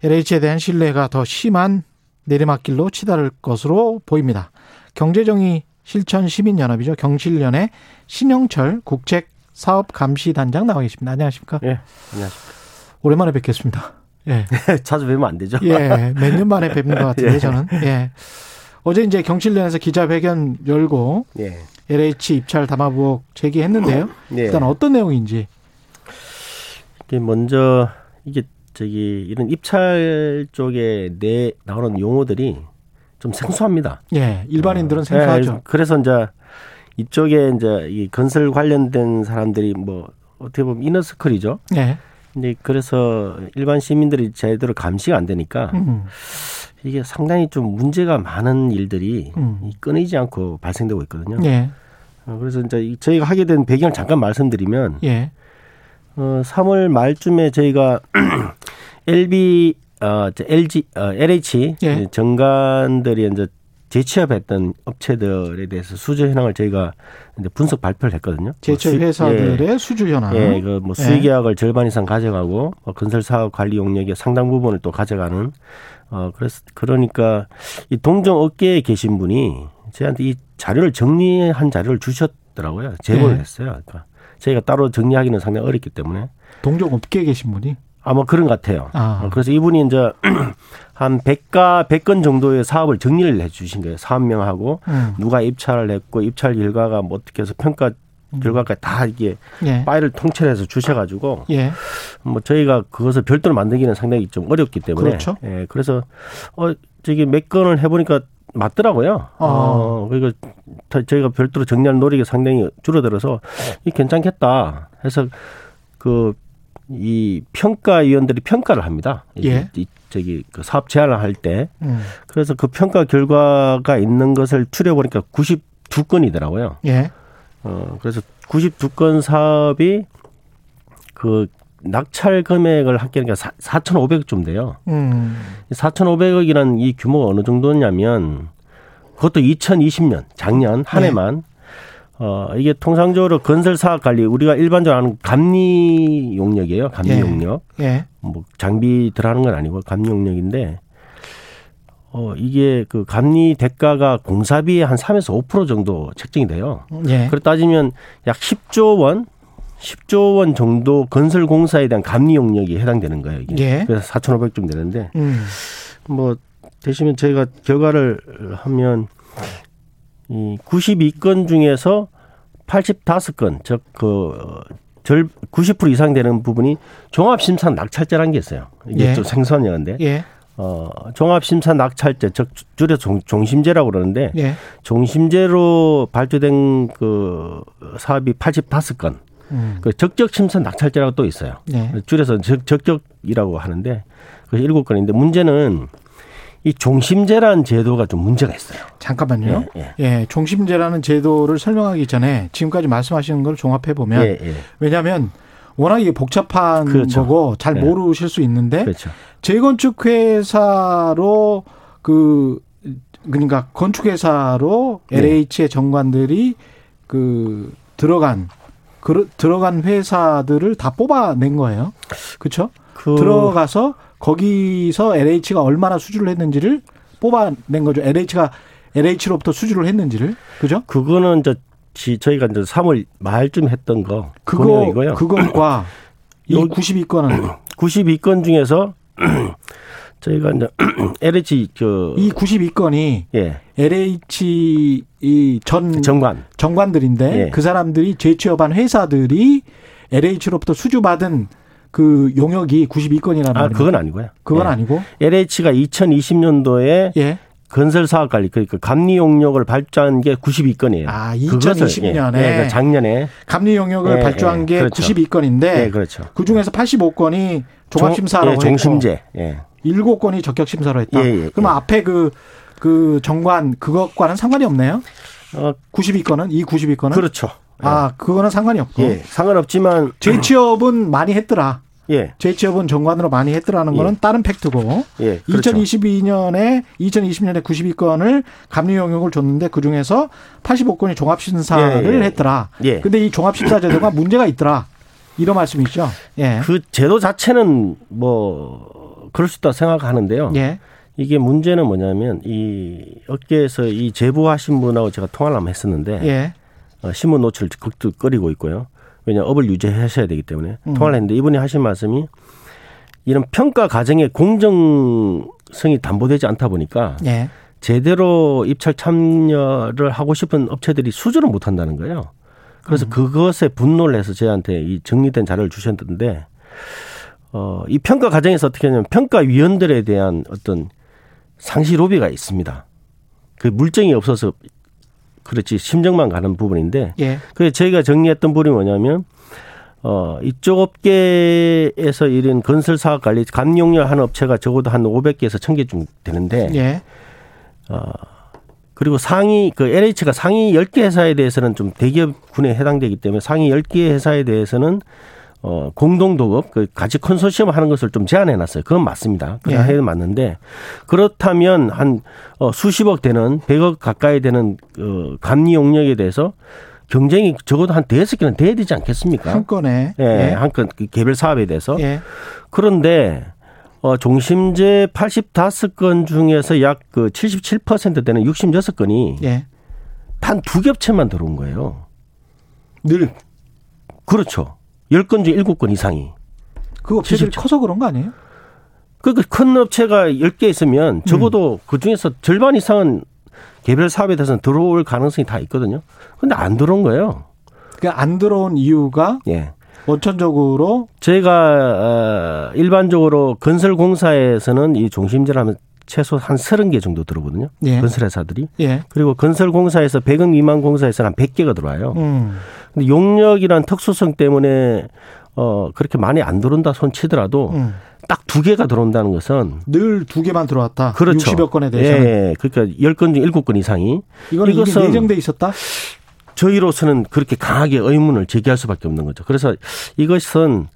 LH에 대한 신뢰가 더 심한 내리막길로 치달을 것으로 보입니다. 경제정의 실천 시민연합이죠. 경실련의 신영철 국책 사업 감시 단장 나와 계십니다. 안녕하십니까? 예, 안녕하십니까. 오랜만에 뵙겠습니다. 예. [LAUGHS] 자주 뵈면 안 되죠. 예, 몇 년 만에 뵙는 것 같은데, [LAUGHS] 예. 저는. 예. 어제 이제 경실련에서 기자회견 열고, 예. LH 입찰 담합 의혹 제기했는데요. 예. 일단 어떤 내용인지. 이게 먼저, 이게 저기, 이런 입찰 쪽에 내, 나오는 용어들이 좀 생소합니다. 예, 일반인들은 어, 생소하죠. 예, 그래서 이제 이쪽에 이제 이 건설 관련된 사람들이 뭐 어떻게 보면 이너스클이죠. 네. 근데 그래서 일반 시민들이 제대로 감시가 안 되니까 음. 이게 상당히 좀 문제가 많은 일들이 음. 끊이지 않고 발생되고 있거든요. 네. 어, 그래서 이제 저희가 하게 된 배경을 잠깐 말씀드리면 예. 어 3월 말쯤에 저희가 [CLEARS THROAT] LB 어 LG 어 LH 예. 정관들이 이제 재취업했던 업체들에 대해서 수주 현황을 저희가 이제 분석 발표를 했거든요. 재취업 뭐 회사들의 예, 수주 현황. 예, 그뭐 수익 계약을 예. 절반 이상 가져가고 뭐 건설 사업 관리 용역의 상당 부분을 또 가져가는 어 그래서 그러니까 이 동종 업계에 계신 분이 저희한테 이 자료를 정리한 자료를 주셨더라고요. 제보를 예. 했어요. 그러니까 저희가 따로 정리하기는 상당히 어렵기 때문에 동종 업계에 계신 분이 아마 그런 것 같아요. 아. 어, 그래서 이분이 이제 [CLEARS THROAT] 한 100가 100건 정도의 사업을 정리를 해 주신 거예요. 사업 명하고 음. 누가 입찰을 했고 입찰 결과가 뭐 어떻게 해서 평가 음. 결과까지 다 이게 예. 파일을 통째해서 주셔가지고 예. 뭐 저희가 그것을 별도로 만들기는 상당히 좀 어렵기 때문에 그렇죠. 예. 그래서 어 저기 몇 건을 해보니까 맞더라고요. 아. 어, 그러니까 저희가 별도로 정리하는 노력이 상당히 줄어들어서 이 괜찮겠다 해서 그 이 평가위원들이 평가를 합니다. 예. 이, 저기 그 사업 제안을 할 때. 음. 그래서 그 평가 결과가 있는 것을 추려 보니까 92건이더라고요. 예. 어 그래서 92건 사업이 그 낙찰 금액을 합계하니까 4,500점 돼요. 음. 4,500억이라는 이 규모가 어느 정도냐면 그것도 2020년 작년 한 네. 해만 예. 어, 이게 통상적으로 건설 사업 관리 우리가 일반적으로 하는 감리 용역이에요. 감리 예. 용역. 예. 뭐 장비 들어가는 건 아니고 감리 용역인데 어, 이게 그 감리 대가가 공사비의 한 3에서 5% 정도 책정이 돼요. 예. 그렇 따지면 약 10조 원 10조 원 정도 건설 공사에 대한 감리 용역이 해당되는 거예요. 이게. 예. 그래서 4,500좀 되는데 음. 뭐 대신에 저희가 결과를 하면 이 92건 중에서 85건, 즉, 그, 절, 90% 이상 되는 부분이 종합심사 낙찰제라는 게 있어요. 이게 예. 좀 생소한 영화인데. 예. 어, 종합심사 낙찰제, 즉, 줄여 종, 종심제라고 그러는데. 예. 종심제로 발주된 그 사업이 85건. 음. 그 적격심사 낙찰제라고 또 있어요. 예. 줄여서 적, 적격이라고 하는데. 그 일곱 건인데 문제는 이 종심제라는 제도가 좀 문제가 있어요. 잠깐만요. 예, 예. 예 종심제라는 제도를 설명하기 전에 지금까지 말씀하시는 걸 종합해 보면 예, 예. 왜냐하면 워낙 이게 복잡한 그렇죠. 거고 잘 네. 모르실 수 있는데 그렇죠. 재건축 회사로 그 그러니까 건축 회사로 네. LH의 정관들이 그 들어간 그 들어간 회사들을 다 뽑아낸 거예요. 그렇죠? 그... 들어가서 거기서 LH가 얼마나 수주를 했는지를 뽑아낸 거죠. LH가 LH로부터 수주를 했는지를 그죠? 그거는 이제 저희가 이제 3월 말쯤 했던 거 그거 이고요. 그것과 [CLEARS THROAT] 이 92건은 92건 [CLEARS THROAT] 중에서 [CLEARS THROAT] 저희가 이제 LH 그이 92건이 예. LH 이전 정관 정관들인데 예. 그 사람들이 재취업한 회사들이 LH로부터 수주받은 그 용역이 92건이라는 아, 그건 아니고요. 그건 예. 아니고 LH가 2020년도에 예. 건설 사업 관리 그러니까 감리 용역을 발주한 게 92건이에요. 아, 2020년에 예, 예, 작년에 감리 용역을 예, 발주한 예, 게 그렇죠. 92건인데 예, 그렇죠. 그 중에서 85건이 종합 심사라고 종, 심제 예. 7건이 적격 심사로 했다. 그러면 앞에 그그 그 정관 그것과는 상관이 없네요. 어, 92건은 이 92건은 그렇죠. 아, 그거는 상관이 없고. 예, 상관없지만 재취업은 많이 했더라. 예. 재취업은 정관으로 많이 했더라는 예. 거는 다른 팩트고. 예. 그렇죠. 2022년에 2020년에 92건을 감리 용역을 줬는데 그 중에서 85건이 종합 심사를 예, 예. 했더라. 예. 근데 이 종합 심사 제도가 [COUGHS] 문제가 있더라. 이런 말씀이시죠? 예. 그 제도 자체는 뭐 그럴 수 있다 생각하는데요. 예. 이게 문제는 뭐냐면 이 업계에서 이 제보하신 분하고 제가 통화를 한번 했었는데 예. 어, 신문 노출을 극도끓이고 있고요. 왜냐 업을 유지하셔야 되기 때문에 음. 통화를 했는데 이분이 하신 말씀이 이런 평가 과정의 공정성이 담보되지 않다 보니까 예. 제대로 입찰 참여를 하고 싶은 업체들이 수주를 못 한다는 거예요. 그래서 음. 그것에 분노를 해서 저한테 이 정리된 자료를 주셨는데 어, 이 평가 과정에서 어떻게 하냐면 평가위원들에 대한 어떤 상시 로비가 있습니다. 그 물증이 없어서 그렇지 심정만 가는 부분인데 예. 그래서 저희가 정리했던 부분이 뭐냐면 어 이쪽 업계에서 이런 건설 사업 관리 감용료 하는 업체가 적어도 한 500개에서 1000개 좀 되는데 예. 어 그리고 상위 그 LH가 상위 10개 회사에 대해서는 좀 대기업군에 해당되기 때문에 상위 10개 회사에 대해서는 어, 공동도급, 그 같이 컨소시엄 하는 것을 좀 제한해 놨어요. 그건 맞습니다. 그냥 예. 해 맞는데 그렇다면 한 어, 수십억 되는 100억 가까이 되는 어, 감리 용역에 대해서 경쟁이 적어도 한 대여섯 개는 돼야 되지 않겠습니까? 한 건에. 예, 예. 한건 그 개별 사업에 대해서. 예. 그런데 어, 종심제 85건 중에서 약 그 77% 되는 66건이 예. 단두 겹체만 들어온 거예요. 늘. 그렇죠. 10건 중 7건 이상이. 그 업체들이 70... 커서 그런 거 아니에요? 그큰 그러니까 업체가 10개 있으면 적어도 음. 그 중에서 절반 이상은 개별 사업에 대해서는 들어올 가능성이 다 있거든요. 근데 안 들어온 거예요. 그러니까 안 들어온 이유가 예. 원천적으로 저희가 어, 일반적으로 건설 공사에서는 이 종심제를 하면 최소 한 서른 개 정도 들어오거든요. 예. 건설회사들이. 예. 그리고 건설공사에서 100억 미만 공사에서는 한 100개가 들어와요. 음. 근데 용역이란 특수성 때문에 어 그렇게 많이 안 들어온다 손 치더라도 음. 딱두 개가 들어온다는 것은 늘 두 개만 들어왔다. 그렇죠. 60여 건에 대해서. 예. 그러니까 10건 중 7건 이상이 이거는 이것은 예정돼 있었다. 저희로서는 그렇게 강하게 의문을 제기할 수밖에 없는 거죠. 그래서 이것은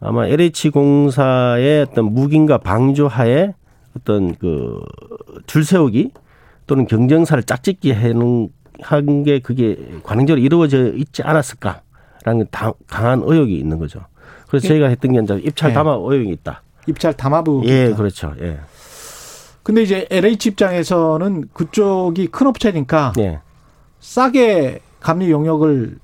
아마 LH 공사의 어떤 무గిం과 방조하에 어떤 그 줄세우기 또는 경쟁사를 짝짓기 해놓은 한 게 그게 관행적으로 이루어져 있지 않았을까라는 강한 의혹이 있는 거죠. 그래서 저희가 했던 게 이제 입찰 네. 담화 의혹이 있다. 입찰 담화부. 예, 그렇죠. 예. 근데 이제 LH 입장에서는 그쪽이 큰 업체니까 예. 싸게 감리 용역을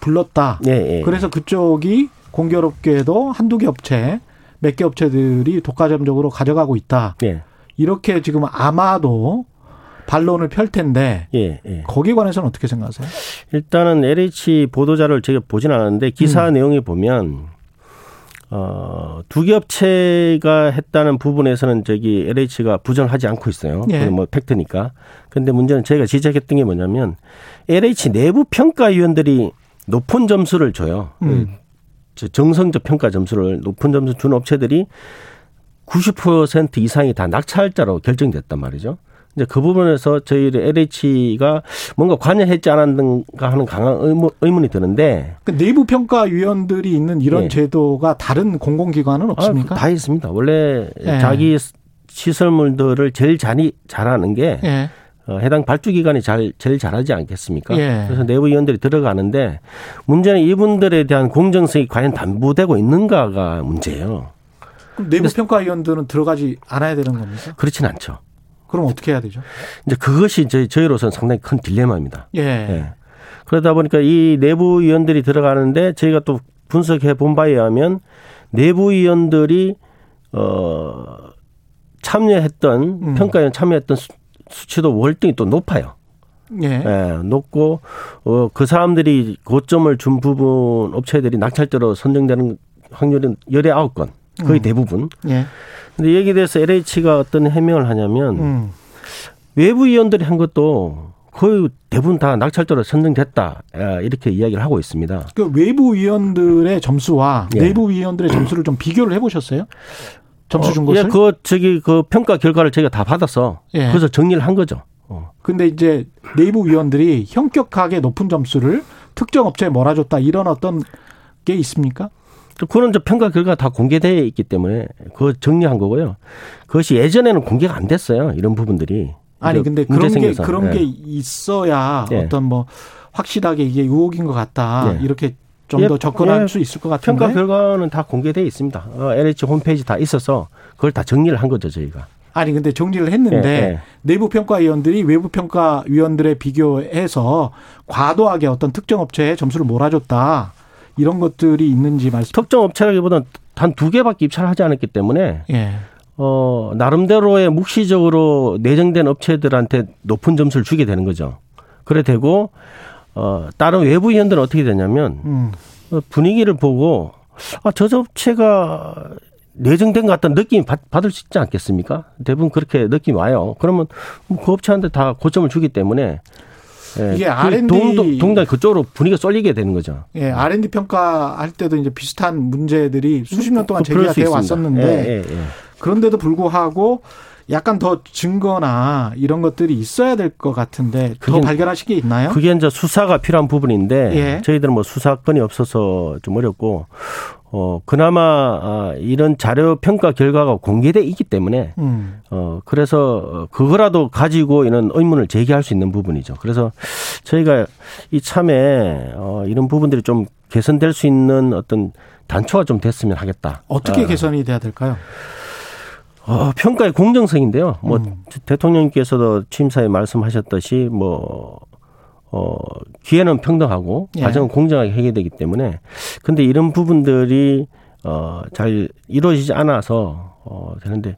불렀다. 예, 예. 그래서 그쪽이 공교롭게도 한두 개 업체 몇 개 업체들이 독과점적으로 가져가고 있다. 예. 이렇게 지금 아마도 반론을 펼 텐데 예, 예. 거기에 관해서는 어떻게 생각하세요? 일단은 LH 보도자를 제가 보진 않았는데 기사 음. 내용에 보면 어, 두개 업체가 했다는 부분에서는 저기 LH가 부정하지 않고 있어요. 예. 뭐 팩트니까. 근데 문제는 제가 지적했던 게 뭐냐면 LH 내부 평가위원들이 높은 점수를 줘요. 음. 정성적 평가 점수를 높은 점수 준 업체들이 90% 이상이 다 낙찰자로 결정됐단 말이죠. 이제 그 부분에서 저희 LH가 뭔가 관여했지 않았는가 하는 강한 의문, 이 드는데. 그 내부 평가 위원들이 있는 이런 네. 제도가 다른 공공기관은 없습니까? 아, 다 있습니다. 원래 네. 자기 시설물들을 제일 잘, 잘하는 게 네. 어, 해당 발주기관이 잘, 제일 잘하지 않겠습니까? 예. 그래서 내부 위원들이 들어가는데 문제는 이분들에 대한 공정성이 과연 담보되고 있는가가 문제예요. 그럼 내부 평가위원들은 들어가지 않아야 되는 겁니까? 그렇진 않죠. 그럼 어떻게 해야 되죠? 이제 그것이 저희, 저희로서는 상당히 큰 딜레마입니다. 예. 예. 그러다 보니까 이 내부 위원들이 들어가는데 저희가 또 분석해 본 바에 의하면 내부 위원들이 어 참여했던 음. 평가위원 참여했던 수 치도 월등히 또 높아요. 예. 예 높고 어, 그 사람들이 고점을 준 부분 업체들이 낙찰자로 선정되는 확률은 열에 아홉 건 거의 음. 대부분. 예. 근데 여기에 대해서 LH가 어떤 해명을 하냐면 음. 외부 위원들이 한 것도 거의 대부분 다 낙찰자로 선정됐다 이렇게 이야기를 하고 있습니다. 그 외부 위원들의 점수와 예. 내부 위원들의 점수를 좀 비교를 해보셨어요? 점수 준 어, 것을? 예, 그 저기 그 평가 결과를 저희가 다 받아서 예. 그래서 정리를 한 거죠. 어. 근데 이제 내부 위원들이 현격하게 높은 점수를 특정 업체에 몰아줬다 이런 어떤 게 있습니까? 그런 저 평가 결과 다 공개되어 있기 때문에 그 정리한 거고요. 그것이 예전에는 공개가 안 됐어요. 이런 부분들이. 아니 근데 그런 생겨서. 게 그런 네. 게 있어야 네. 어떤 뭐 확실하게 이게 의혹인 것 같다 네. 이렇게 좀더 예, 접근할 예, 수 있을 것 같은데. 평가 결과는 다 공개돼 있습니다. 어, LH 홈페이지 다 있어서 그걸 다 정리를 한 거죠 저희가. 아니 근데 정리를 했는데 예, 예. 내부 평가 위원들이 외부 평가 위원들에 비교해서 과도하게 어떤 특정 업체에 점수를 몰아줬다 이런 것들이 있는지 말씀. 특정 업체라기보다는 단 두 개밖에 입찰을 하지 않았기 때문에 예. 어 나름대로의 묵시적으로 내정된 업체들한테 높은 점수를 주게 되는 거죠. 그래 되고 어, 다른 외부 위원들은 어떻게 되냐면 음. 어, 분위기를 보고 아, 저 업체가 내정된 것 같다는 느낌이 받, 받을 수 있지 않겠습니까? 대부분 그렇게 느낌이 와요. 그러면 그 업체한테 다 고점을 주기 때문에 예, 이게 R&D 동, 동당 그쪽으로 분위기가 쏠리게 되는 거죠. 예, R&D 평가 할 때도 이제 비슷한 문제들이 수십 년 동안 제기가 되어 왔었는데 예, 예, 예, 그런데도 불구하고 약간 더 증거나 이런 것들이 있어야 될 것 같은데 더 발견하신 게 있나요? 그게 이제 수사가 필요한 부분인데 예. 저희들은 뭐 수사건이 없어서 좀 어렵고 어 그나마 아, 이런 자료 평가 결과가 공개돼 있기 때문에 음. 어 그래서 그거라도 가지고 이런 의문을 제기할 수 있는 부분이죠. 그래서 저희가 이 참에 어 이런 부분들이 좀 개선될 수 있는 어떤 단초가 좀 됐으면 하겠다. 어떻게 어. 개선이 돼야 될까요? 어, 평가의 공정성인데요. 뭐 음. 대통령께서도 취임사에 말씀하셨듯이 뭐 어, 기회는 평등하고 예. 과정은 공정하게 해결되기 때문에 근데 이런 부분들이 어, 잘 이루어지지 않아서 어, 되는데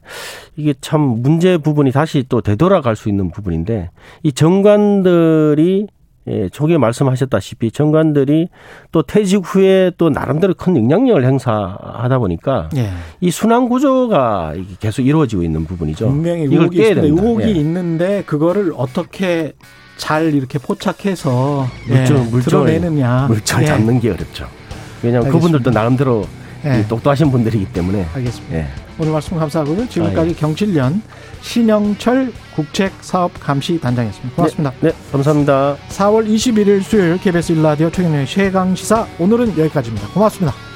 이게 참 문제 부분이 다시 또 되돌아갈 수 있는 부분인데 이 정관들이 예, 초기에 말씀하셨다시피 정관들이 또 퇴직 후에 또 나름대로 큰 영향력을 행사하다 보니까 예. 이 순환 구조가 계속 이루어지고 있는 부분이죠. 분명히 의혹이 있는데 의혹이 예. 있는데 그거를 어떻게 잘 이렇게 포착해서 물정, 예, 물정, 드러내느냐 물정 예. 잡는 게 어렵죠. 왜냐하면 알겠습니다. 그분들도 나름대로 예. 똑똑하신 분들이기 때문에. 알겠습니다. 예. 오늘 말씀 감사하고요. 지금까지 아, 예. 경칠련 신영철 국책사업감시단장이었습니다. 고맙습니다. 네, 네, 감사합니다. 4월 21일 수요일 KBS 일라디오 최경영의 최강시사 오늘은 여기까지입니다. 고맙습니다.